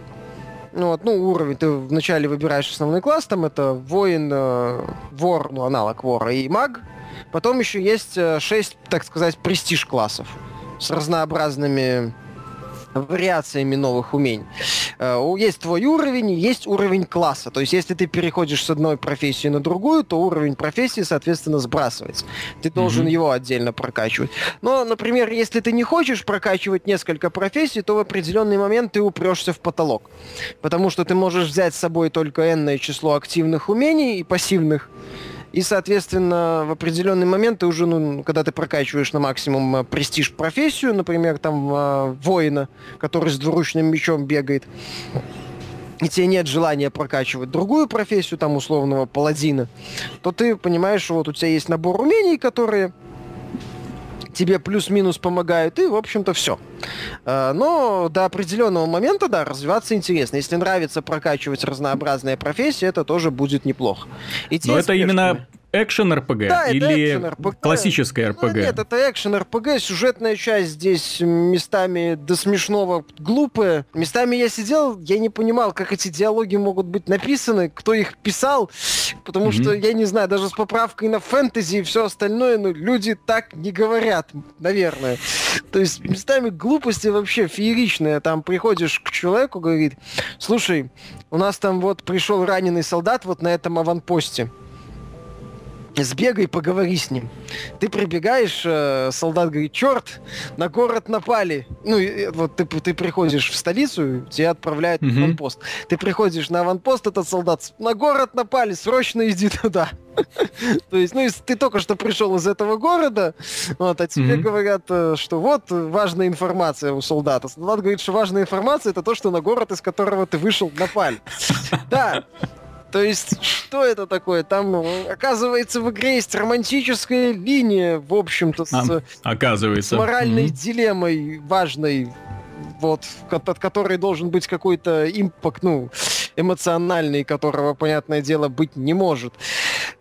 ну, вот, ну, уровень, ты вначале выбираешь основной класс, там это воин, э, вор, ну, аналог вора, и маг, Потом еще есть 6, э, так сказать, престиж-классов с разнообразными вариациями новых умений. Э, есть твой уровень, есть уровень класса. То есть, если ты переходишь с одной профессии на другую, то уровень профессии, соответственно, сбрасывается. Ты должен mm-hmm. его отдельно прокачивать. Но, например, если ты не хочешь прокачивать несколько профессий, то в определенный момент ты упрешься в потолок. Потому что ты можешь взять с собой только энное число активных умений и пассивных и, соответственно, в определенный момент ты уже, ну, когда ты прокачиваешь на максимум э, престиж профессию, например, там э, воина, который с двуручным мечом бегает, и тебе нет желания прокачивать другую профессию, там, условного паладина, то ты понимаешь, что вот у тебя есть набор умений, которые тебе плюс-минус помогают, и, в общем-то, все. Э, но до определенного момента, да, развиваться интересно. Если нравится прокачивать разнообразные профессии, это тоже будет неплохо.
И Но это именно экшен РПГ да, или экшен -РПГ. классическая РПГ? Ну,
нет, это экшен РПГ. Сюжетная часть здесь местами до смешного глупая. Местами я сидел, я не понимал, как эти диалоги могут быть написаны, кто их писал, потому mm-hmm. что, я не знаю, даже с поправкой на фэнтези и все остальное, ну, люди так не говорят, наверное. То есть местами глупости вообще фееричные. Там приходишь к человеку, говорит, слушай, у нас там вот пришел раненый солдат вот на этом аванпосте. Сбегай, поговори с ним. Ты прибегаешь, э, солдат говорит, черт, на город напали. Ну, и, вот ты, ты приходишь в столицу, тебя отправляют mm-hmm. на аванпост. Ты приходишь на аванпост, этот солдат, на город напали, срочно иди туда. То есть, ну, ты только что пришел из этого города, вот, а тебе mm-hmm. говорят, э, что вот важная информация у солдата. Солдат говорит, что важная информация это то, что на город, из которого ты вышел, напали. Да, то есть, что это такое? Там, оказывается, в игре есть романтическая линия, в общем-то, с, а,
оказывается.
с моральной mm-hmm. дилеммой важной, вот, от которой должен быть какой-то импакт, ну, эмоциональный, которого, понятное дело, быть не может.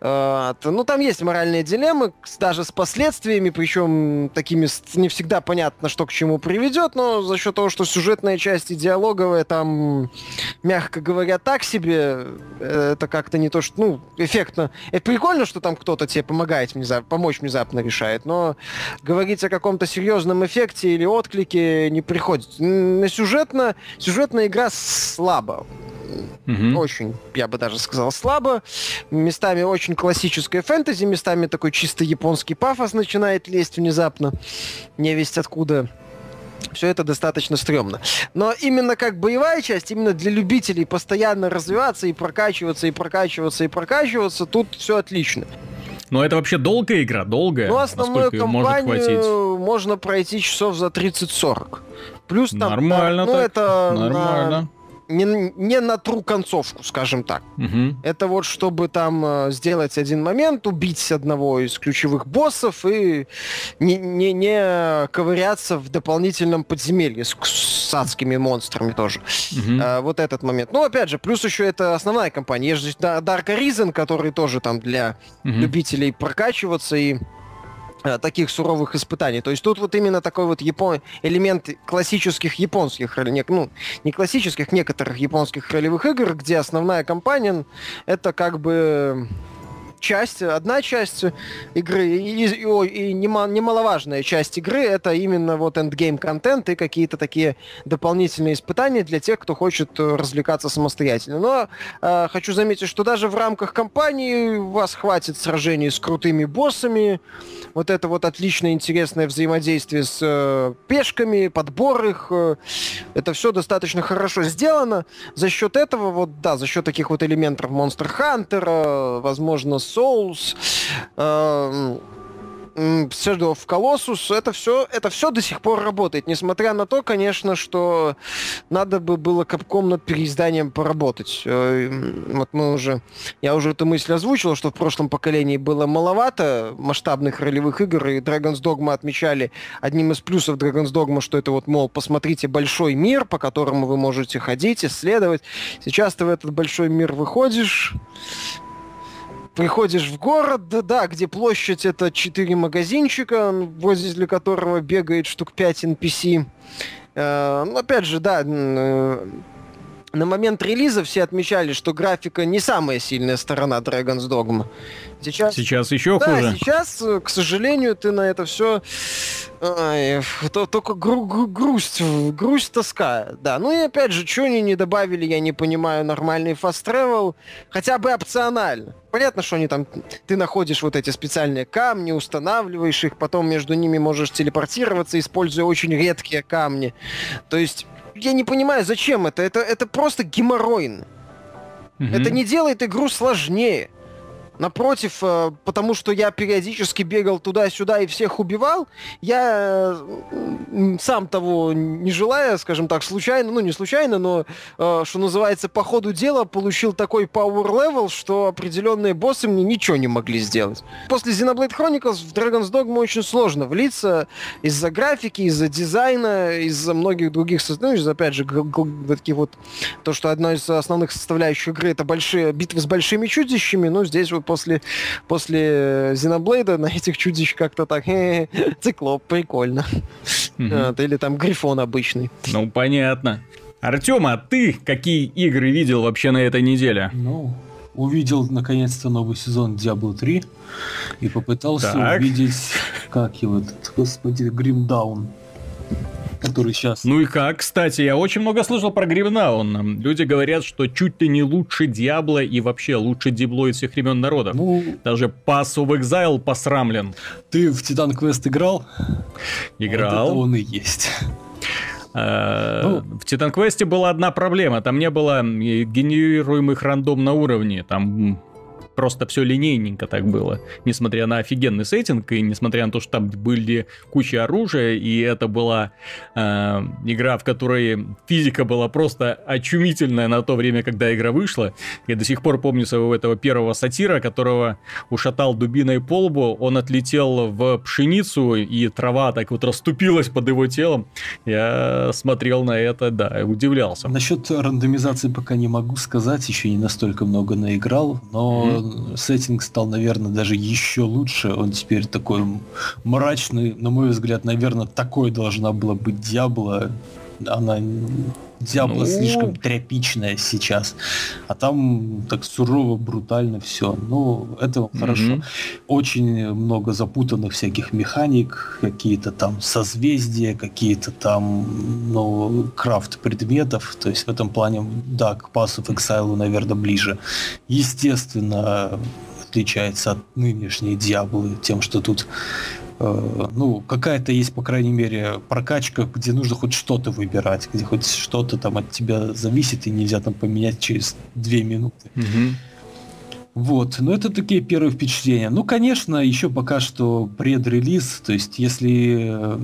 А, ну, там есть моральные дилеммы, даже с последствиями, причем такими не всегда понятно, что к чему приведет, но за счет того, что сюжетная часть и диалоговая там, мягко говоря, так себе, э, это как-то не то, что, ну, эффектно. Это прикольно, что там кто-то тебе помогает помочь внезапно решает, но говорить о каком-то серьезном эффекте или отклике не приходится. На сюжетно, сюжетная игра слабо. Угу. Очень, я бы даже сказал, слабо. Местами очень классическое фэнтези, местами такой чисто японский пафос начинает лезть внезапно. Не весть откуда все это достаточно стрёмно. Но именно как боевая часть, именно для любителей постоянно развиваться и прокачиваться, и прокачиваться, и прокачиваться, тут все отлично.
Но это вообще долгая игра, долгая.
Ну, основную кампанию можно пройти часов за 30-40. Плюс там...
Нормально ну,
так. это
Нормально.
Не, не на тру концовку, скажем так.
Угу.
Это вот чтобы там э, сделать один момент, убить одного из ключевых боссов и не, не, не ковыряться в дополнительном подземелье с, с адскими монстрами тоже. Угу. А, вот этот момент. Ну, опять же, плюс еще это основная компания. Есть же Dark Arisen, который тоже там для угу. любителей прокачиваться и таких суровых испытаний. То есть тут вот именно такой вот япон... элемент классических японских, ну, не классических, некоторых японских ролевых игр, где основная компания это как бы часть, одна часть игры и, и, и немаловажная часть игры это именно вот эндгейм контент и какие-то такие дополнительные испытания для тех, кто хочет развлекаться самостоятельно. Но э, хочу заметить, что даже в рамках кампании у вас хватит сражений с крутыми боссами, вот это вот отличное интересное взаимодействие с э, пешками, подбор их, э, это все достаточно хорошо сделано. За счет этого, вот да, за счет таких вот элементов Monster Hunter, э, возможно, Souls, э, Shadow of Colossus, это все, это все до сих пор работает, несмотря на то, конечно, что надо бы было капком над переизданием поработать. Э, вот мы уже, я уже эту мысль озвучил, что в прошлом поколении было маловато масштабных ролевых игр, и Dragon's Dogma отмечали одним из плюсов Dragon's Dogma, что это вот, мол, посмотрите большой мир, по которому вы можете ходить, исследовать. Сейчас ты в этот большой мир выходишь, приходишь в город, да, да, где площадь это 4 магазинчика, возле которого бегает штук 5 NPC. Э, ну, опять же, да, э, на момент релиза все отмечали, что графика не самая сильная сторона Dragon's Dogma.
Сейчас, сейчас еще
да,
хуже.
сейчас, к сожалению, ты на это все Ай, то, только гру гру грусть, грусть, тоска. Да, ну и опять же, что они не добавили, я не понимаю, нормальный fast travel, хотя бы опционально. Понятно, что они там, ты находишь вот эти специальные камни, устанавливаешь их, потом между ними можешь телепортироваться, используя очень редкие камни. То есть, я не понимаю, зачем это, это, это просто геморройно. Угу. Это не делает игру сложнее. Напротив, э, потому что я периодически бегал туда-сюда и всех убивал, я сам того не желая, скажем так, случайно, ну не случайно, но, э, что называется, по ходу дела получил такой power level, что определенные боссы мне ничего не могли сделать. После Xenoblade Chronicles в Dragon's Dogma очень сложно влиться из-за графики, из-за дизайна, из-за многих других, ну, из-за, опять же, таких вот, то, что одна из основных составляющих игры это большие битвы с большими чудищами, ну, здесь вот после, после Xenoblade на этих чудищ как-то так, циклоп, прикольно. Или там Грифон обычный.
Ну, понятно. Артем, а ты какие игры видел вообще на этой неделе?
Ну, увидел наконец-то новый сезон Diablo 3 и попытался так. увидеть, как его этот, господи, Гримдаун. Который сейчас.
Ну и как, кстати, я очень много слышал про Гримдаун. Люди говорят, что чуть ли не лучше Диабло и вообще лучше Диблоид всех времен народов. Ну, Даже Pass of Exile посрамлен.
Ты в Титан Квест играл?
Играл. Вот
он и есть.
Э, ну, в Титан Квесте была одна проблема. Там не было генерируемых рандом на уровне. Там просто все линейненько так было. Несмотря на офигенный сеттинг, и несмотря на то, что там были куча оружия, и это была э, игра, в которой физика была просто очумительная на то время, когда игра вышла. Я до сих пор помню своего этого первого сатира, которого ушатал дубиной по лбу, он отлетел в пшеницу, и трава так вот расступилась под его телом. Я смотрел на это, да, удивлялся.
Насчет рандомизации пока не могу сказать, еще не настолько много наиграл, но mm-hmm сеттинг стал, наверное, даже еще лучше. Он теперь такой мрачный. На мой взгляд, наверное, такой должна была быть Диабло. Она Диабло ну... слишком тряпичная сейчас. А там так сурово, брутально все. Ну, это mm-hmm. хорошо. Очень много запутанных всяких механик, какие-то там созвездия, какие-то там, ну, крафт предметов. То есть в этом плане, да, к Pass of Exile, наверное, ближе. Естественно, отличается от нынешней Диаблы тем, что тут ну, какая-то есть, по крайней мере, прокачка, где нужно хоть что-то выбирать, где хоть что-то там от тебя зависит и нельзя там поменять через две минуты.
Угу.
Вот, но это такие первые впечатления. Ну, конечно, еще пока что предрелиз, то есть если э,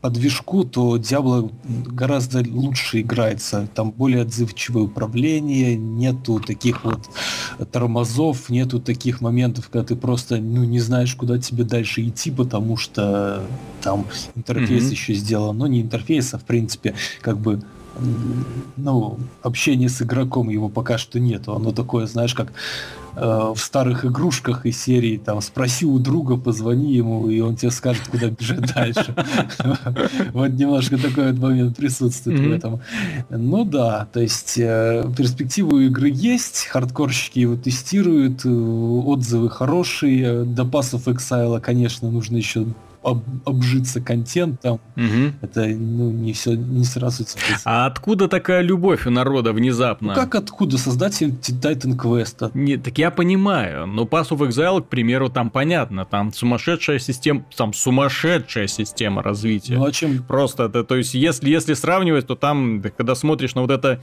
по движку, то Diablo гораздо лучше играется. Там более отзывчивое управление, нету таких вот тормозов, нету таких моментов, когда ты просто ну, не знаешь, куда тебе дальше идти, потому что там интерфейс mm-hmm. еще сделан. Ну, не интерфейс, а в принципе, как бы ну, общение с игроком его пока что нету. Оно такое, знаешь, как э, в старых игрушках из серии, там, спроси у друга, позвони ему, и он тебе скажет, куда бежать дальше. Вот немножко такой момент присутствует в этом. Ну да, то есть э, перспективы игры есть, хардкорщики его тестируют, э, отзывы хорошие, до пассов Exile, конечно, нужно еще об, обжиться контентом.
Угу.
Это ну, не все не сразу.
А откуда такая любовь у народа внезапно?
Ну как откуда? Создатель Titan Quest.
Не, так я понимаю, но Pass of Exile, к примеру, там понятно, там сумасшедшая система, там сумасшедшая система развития.
Ну а чем?
Просто, это, то есть, если, если сравнивать, то там, когда смотришь на вот это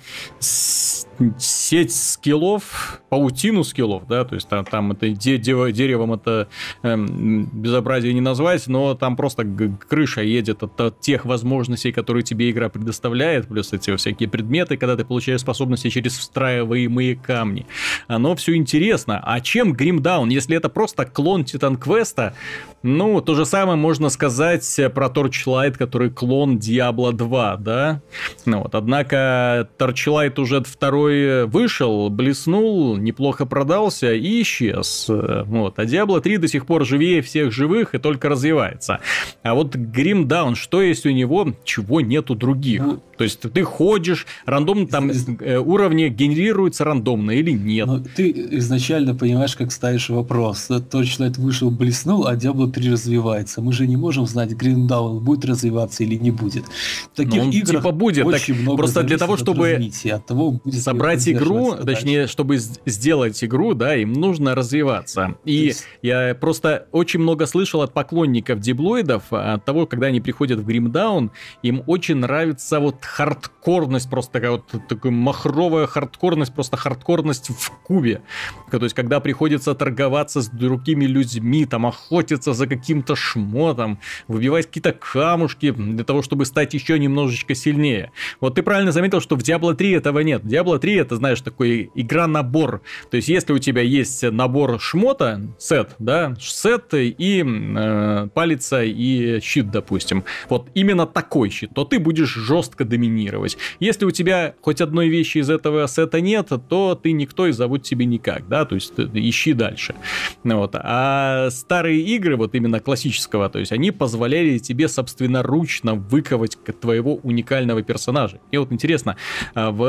сеть скиллов, паутину скиллов, да, то есть там, там это де, де, деревом это эм, безобразие не назвать, но там просто крыша едет от, от тех возможностей, которые тебе игра предоставляет, плюс эти всякие предметы, когда ты получаешь способности через встраиваемые камни. Оно все интересно. А чем Гримдаун, если это просто клон Титан Квеста? Ну, то же самое можно сказать про Torchlight, который клон Diablo 2, да? Ну вот, однако Torchlight уже второй вышел, блеснул, неплохо продался и исчез. Вот, а Diablo 3 до сих пор живее всех живых и только развивается. А вот Grim Down, что есть у него, чего нет у других? Ну, то есть ты ходишь, рандомно там э, уровни генерируются рандомно или нет? Но
ты изначально понимаешь, как ставишь вопрос. Точно это вышел, блеснул, а Diablo 3 развивается. Мы же не можем знать, Гриндаун будет развиваться или не будет.
В таких ну, играх типа будет, очень так, много просто для того, чтобы от того, собрать игру, точнее, чтобы сделать игру, да, им нужно развиваться. И есть... я просто очень много слышал от поклонников диблоидов, от того, когда они приходят в Гримдаун, им очень нравится вот хардкорность, просто такая вот такая махровая хардкорность, просто хардкорность в кубе. То есть, когда приходится торговаться с другими людьми, там, охотиться за каким-то шмотом, выбивать какие-то камушки для того, чтобы стать еще немножечко сильнее. Вот ты правильно заметил, что в Diablo 3 этого нет. Diablo 3 это, знаешь, такой игра-набор. То есть, если у тебя есть набор шмота, сет, да, сет и э, палица и щит, допустим. Вот именно такой щит, то ты будешь жестко доминировать. Если у тебя хоть одной вещи из этого сета нет, то ты никто и зовут тебе никак, да, то есть ищи дальше. Вот. А старые игры, вот именно классического, то есть они позволяли тебе собственноручно выковать твоего уникального персонажа. И вот интересно, а, в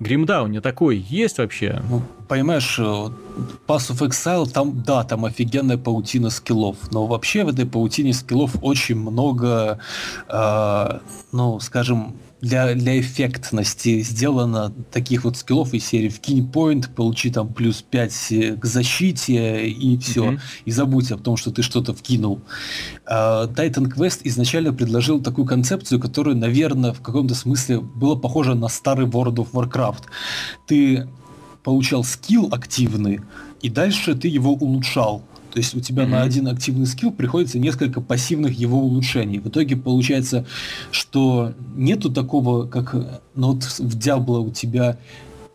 Grim Дауне такой есть вообще?
Ну, понимаешь, э, Pass of Exile, там, да, там офигенная паутина скиллов, но вообще в этой паутине скиллов очень много, э, ну, скажем, для, для эффектности сделано таких вот скиллов из серии вкинь point, получи там плюс 5 э, к защите и все. Mm-hmm. И забудь о том, что ты что-то вкинул. Uh, Titan Quest изначально предложил такую концепцию, которая, наверное, в каком-то смысле была похожа на старый World of Warcraft. Ты получал скилл активный, и дальше ты его улучшал. То есть у тебя mm-hmm. на один активный скилл приходится несколько пассивных его улучшений. В итоге получается, что нету такого, как ну вот в Diablo у тебя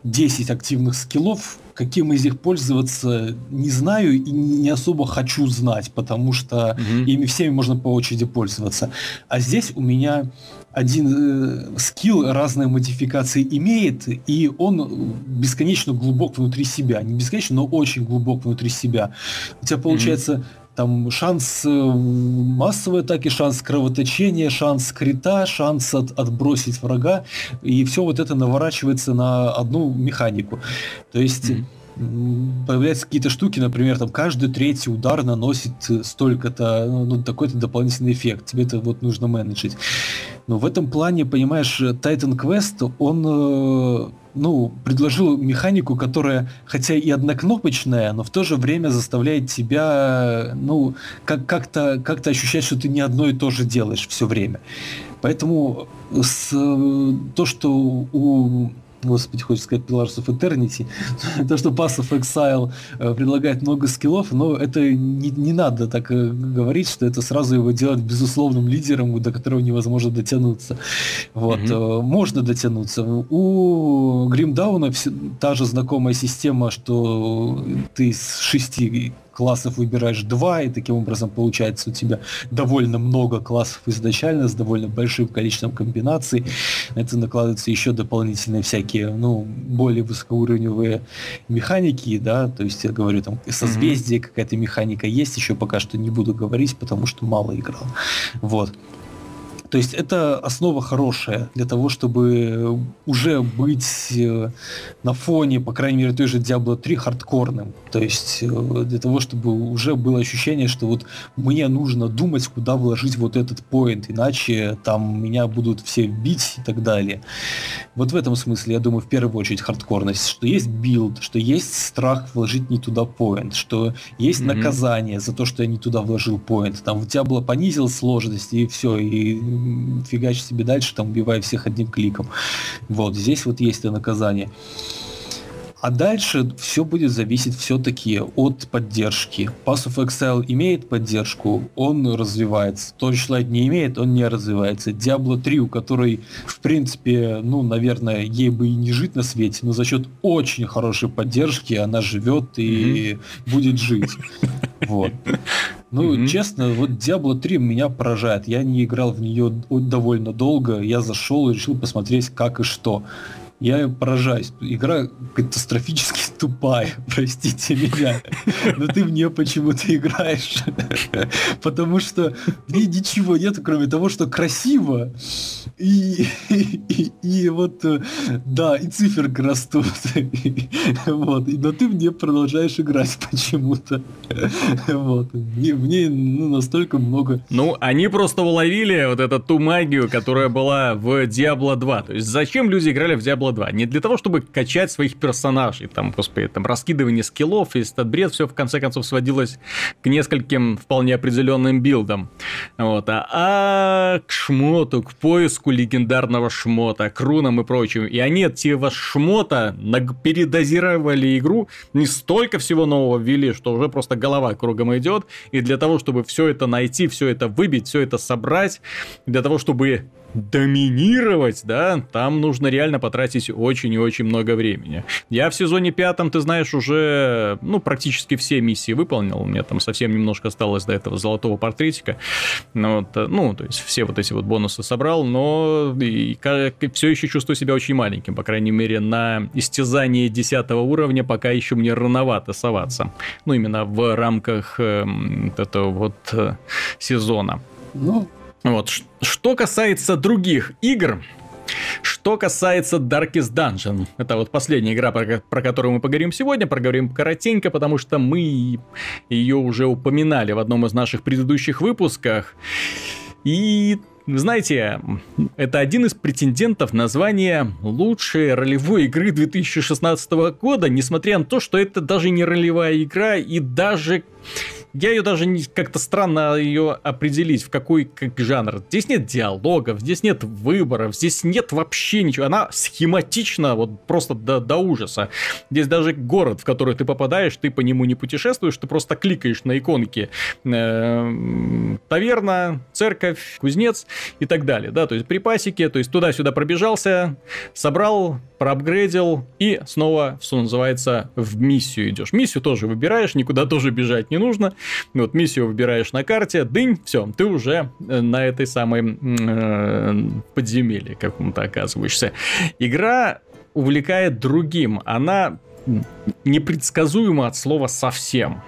10 активных скиллов, каким из них пользоваться не знаю и не особо хочу знать, потому что mm-hmm. ими всеми можно по очереди пользоваться. А здесь у меня один э, скилл разные модификации имеет, и он бесконечно глубок внутри себя. Не бесконечно, но очень глубок внутри себя. У тебя получается mm-hmm. там шанс э, массовой атаки, шанс кровоточения, шанс крита, шанс от, отбросить врага, и все вот это наворачивается на одну механику. То есть... Mm-hmm появляются какие-то штуки, например, там каждый третий удар наносит столько-то, ну, ну, такой-то дополнительный эффект. Тебе это вот нужно менеджить. Но в этом плане, понимаешь, Titan Quest, он э, ну, предложил механику, которая, хотя и однокнопочная, но в то же время заставляет тебя, ну, как- как-то, как-то ощущать, что ты не одно и то же делаешь все время. Поэтому с, то, что у господи, хочется сказать Pillars of Eternity, то, что Pass of Exile э, предлагает много скиллов, но это не, не надо так э, говорить, что это сразу его делать безусловным лидером, до которого невозможно дотянуться. Вот. Mm-hmm. Можно дотянуться. У Гримдауна та же знакомая система, что ты из шести классов выбираешь два, и таким образом получается у тебя довольно много классов изначально с довольно большим количеством комбинаций. На это накладываются еще дополнительные всякие, ну, более высокоуровневые механики, да, то есть я говорю, там, созвездие, mm-hmm. какая-то механика есть, еще пока что не буду говорить, потому что мало играл. Вот. То есть это основа хорошая для того, чтобы уже быть э, на фоне, по крайней мере, той же Diablo 3 хардкорным. То есть э, для того, чтобы уже было ощущение, что вот мне нужно думать, куда вложить вот этот поинт, иначе там меня будут все бить и так далее. Вот в этом смысле, я думаю, в первую очередь хардкорность, что есть build, что есть страх вложить не туда point, что есть mm-hmm. наказание за то, что я не туда вложил point. Там в Diablo понизил сложность и все, и фигач себе дальше, там убивая всех одним кликом. Вот, здесь вот есть это наказание. А дальше все будет зависеть все-таки от поддержки. Path of Exile имеет поддержку, он развивается. Torchlight не имеет, он не развивается. Diablo 3, у которой, в принципе, ну, наверное, ей бы и не жить на свете, но за счет очень хорошей поддержки она живет и mm-hmm. будет жить. Вот. Ну, mm-hmm. честно, вот Diablo 3 меня поражает. Я не играл в нее довольно долго. Я зашел и решил посмотреть, как и что я поражаюсь. Игра катастрофически тупая, простите меня. Но ты в нее почему-то играешь. Потому что в ней ничего нет, кроме того, что красиво. И, и, и вот, да, и циферки растут. Вот. Но ты в нее продолжаешь играть почему-то. Вот. В ней ну, настолько много...
Ну, они просто уловили вот эту ту магию, которая была в Diablo 2. То есть зачем люди играли в Diablo 2. Не для того, чтобы качать своих персонажей, там, господи, там, раскидывание скиллов, и бред, все в конце концов сводилось к нескольким вполне определенным билдам. Вот, а, а к шмоту, к поиску легендарного шмота, к рунам и прочим. И они от этого шмота передозировали игру, не столько всего нового ввели, что уже просто голова кругом идет. И для того, чтобы все это найти, все это выбить, все это собрать, для того, чтобы доминировать, да, там нужно реально потратить очень и очень много времени. Я в сезоне пятом, ты знаешь, уже, ну, практически все миссии выполнил, у меня там совсем немножко осталось до этого золотого портретика, ну, вот, ну то есть все вот эти вот бонусы собрал, но и, все еще чувствую себя очень маленьким, по крайней мере, на истязание 10 уровня пока еще мне рановато соваться, ну, именно в рамках э, этого вот э, сезона. Ну, вот. Что касается других игр, Что касается Darkest Dungeon, это вот последняя игра, про, про которую мы поговорим сегодня, проговорим коротенько, потому что мы ее уже упоминали в одном из наших предыдущих выпусках. И знаете, это один из претендентов на звание лучшей ролевой игры 2016 года, несмотря на то, что это даже не ролевая игра и даже я ее даже не, как-то странно ее определить, в какой как жанр. Здесь нет диалогов, здесь нет выборов, здесь нет вообще ничего. Она схематична, вот просто до, до ужаса. Здесь даже город, в который ты попадаешь, ты по нему не путешествуешь, ты просто кликаешь на иконки. Э, таверна, церковь, кузнец и так далее. Да, то есть припасики, то есть туда-сюда пробежался, собрал, проапгрейдил и снова, что называется, в миссию идешь. Миссию тоже выбираешь, никуда тоже бежать не нужно. Вот миссию выбираешь на карте, дынь, все, ты уже э, на этой самой э, подземелье каком-то оказываешься. Игра увлекает другим. Она непредсказуема от слова совсем.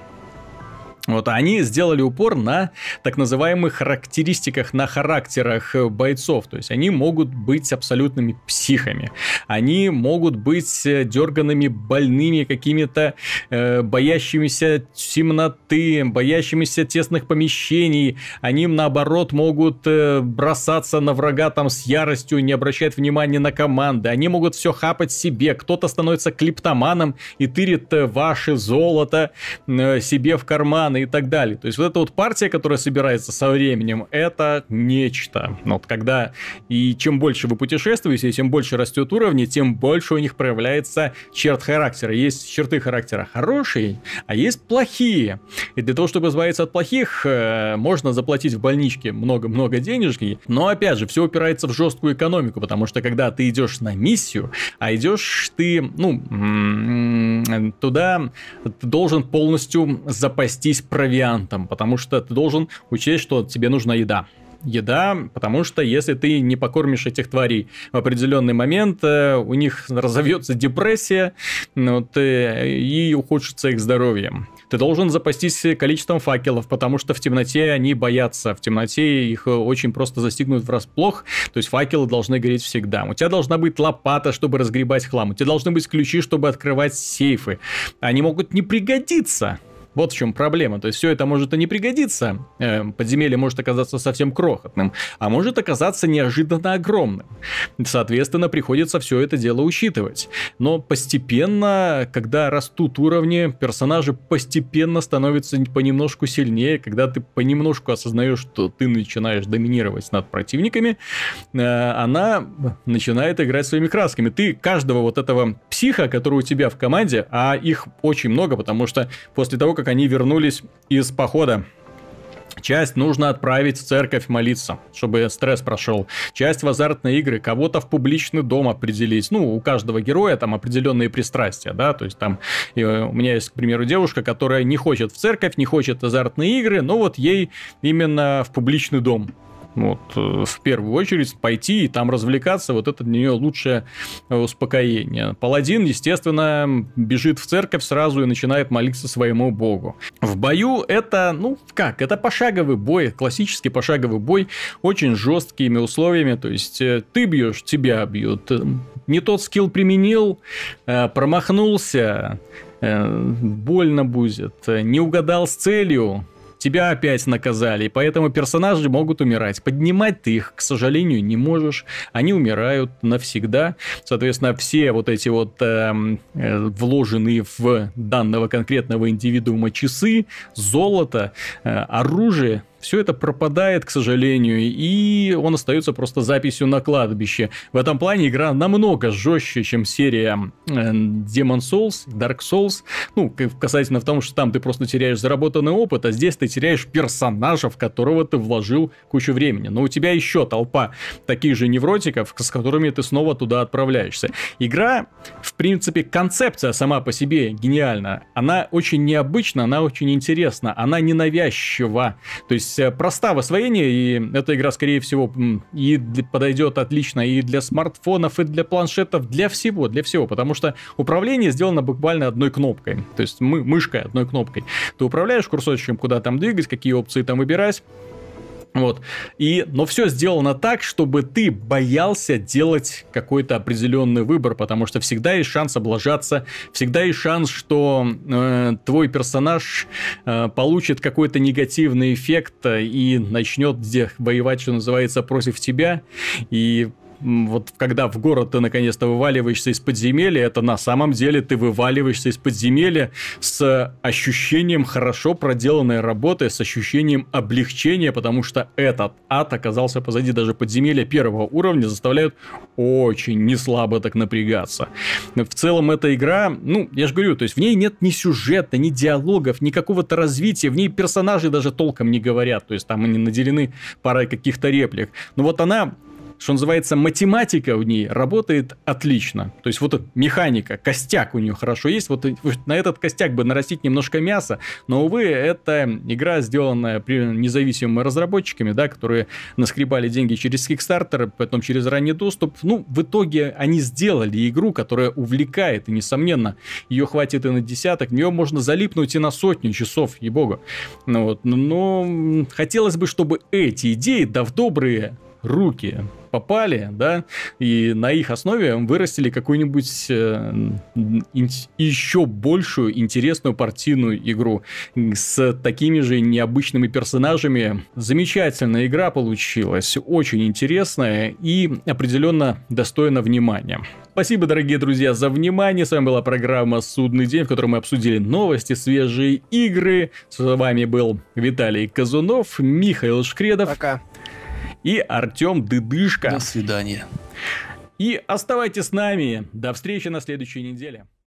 Вот они сделали упор на так называемых характеристиках, на характерах э, бойцов. То есть они могут быть абсолютными психами. Они могут быть э, дерганными, больными, какими-то э, боящимися темноты, боящимися тесных помещений. Они, наоборот, могут э, бросаться на врага там с яростью, не обращать внимания на команды. Они могут все хапать себе. Кто-то становится клиптоманом и тырит э, ваше золото э, себе в карман планы и так далее. То есть вот эта вот партия, которая собирается со временем, это нечто. Вот когда и чем больше вы путешествуете, тем больше растет уровни, тем больше у них проявляется черт характера. Есть черты характера хорошие, а есть плохие. И для того, чтобы избавиться от плохих, э, можно заплатить в больничке много-много денежки. Но опять же, все упирается в жесткую экономику, потому что когда ты идешь на миссию, а идешь ты, ну, туда ты должен полностью запастись провиантом, потому что ты должен учесть, что тебе нужна еда еда, потому что если ты не покормишь этих тварей в определенный момент, э, у них разовьется депрессия вот, э, и ухудшится их здоровье. Ты должен запастись количеством факелов, потому что в темноте они боятся. В темноте их очень просто застигнут врасплох, то есть факелы должны гореть всегда. У тебя должна быть лопата, чтобы разгребать хлам. У тебя должны быть ключи, чтобы открывать сейфы. Они могут не пригодиться, вот в чем проблема. То есть все это может и не пригодиться. Э, подземелье может оказаться совсем крохотным, а может оказаться неожиданно огромным. Соответственно, приходится все это дело учитывать. Но постепенно, когда растут уровни, персонажи постепенно становятся понемножку сильнее, когда ты понемножку осознаешь, что ты начинаешь доминировать над противниками, э, она начинает играть своими красками. Ты каждого вот этого психа, который у тебя в команде, а их очень много, потому что после того, как как они вернулись из похода. Часть нужно отправить в церковь молиться, чтобы стресс прошел. Часть в азартные игры, кого-то в публичный дом определить. Ну, у каждого героя там определенные пристрастия, да, то есть там и, у меня есть, к примеру, девушка, которая не хочет в церковь, не хочет азартные игры, но вот ей именно в публичный дом вот, э, в первую очередь пойти и там развлекаться, вот это для нее лучшее э, успокоение. Паладин, естественно, бежит в церковь сразу и начинает молиться своему богу. В бою это, ну, как, это пошаговый бой, классический пошаговый бой, очень жесткими условиями, то есть э, ты бьешь, тебя бьют, не тот скилл применил, промахнулся, больно будет, не угадал с целью, тебя опять наказали, поэтому персонажи могут умирать. Поднимать ты их, к сожалению, не можешь. Они умирают навсегда. Соответственно, все вот эти вот эм, э, вложенные в данного конкретного индивидуума часы, золото, э, оружие, все это пропадает, к сожалению, и он остается просто записью на кладбище. В этом плане игра намного жестче, чем серия Demon Souls, Dark Souls. Ну, касательно в том, что там ты просто теряешь заработанный опыт, а здесь ты теряешь персонажа, в которого ты вложил кучу времени. Но у тебя еще толпа таких же невротиков, с которыми ты снова туда отправляешься. Игра, в принципе, концепция сама по себе гениальна. Она очень необычна, она очень интересна, она ненавязчива. То есть есть э, проста в освоении, и эта игра, скорее всего, и подойдет отлично и для смартфонов, и для планшетов, для всего, для всего, потому что управление сделано буквально одной кнопкой, то есть мы, мышкой одной кнопкой. Ты управляешь курсорчиком, куда там двигать, какие опции там выбирать, Вот. И, но все сделано так, чтобы ты боялся делать какой-то определенный выбор, потому что всегда есть шанс облажаться, всегда есть шанс, что э, твой персонаж э, получит какой-то негативный эффект и начнет воевать, что называется, против тебя. И вот когда в город ты наконец-то вываливаешься из подземелья, это на самом деле ты вываливаешься из подземелья с ощущением хорошо проделанной работы, с ощущением облегчения, потому что этот ад оказался позади даже подземелья первого уровня, заставляют очень неслабо так напрягаться. В целом эта игра, ну, я же говорю, то есть в ней нет ни сюжета, ни диалогов, ни какого-то развития, в ней персонажи даже толком не говорят, то есть там они наделены парой каких-то реплик. Но вот она что называется, математика у ней работает отлично. То есть вот механика, костяк у нее хорошо есть. Вот на этот костяк бы нарастить немножко мяса. Но, увы, это игра, сделанная независимыми разработчиками, да, которые наскребали деньги через Kickstarter, потом через ранний доступ. Ну, в итоге они сделали игру, которая увлекает, и, несомненно, ее хватит и на десяток, в нее можно залипнуть и на сотню часов, ей-богу. Ну, вот. Но хотелось бы, чтобы эти идеи, да в добрые руки попали, да, и на их основе вырастили какую-нибудь э, еще большую интересную партийную игру с такими же необычными персонажами. Замечательная игра получилась, очень интересная и определенно достойна внимания. Спасибо, дорогие друзья, за внимание. С вами была программа «Судный день», в которой мы обсудили новости, свежие игры. С вами был Виталий Казунов, Михаил Шкредов.
Пока
и Артем Дыдышко.
До свидания.
И оставайтесь с нами. До встречи на следующей неделе.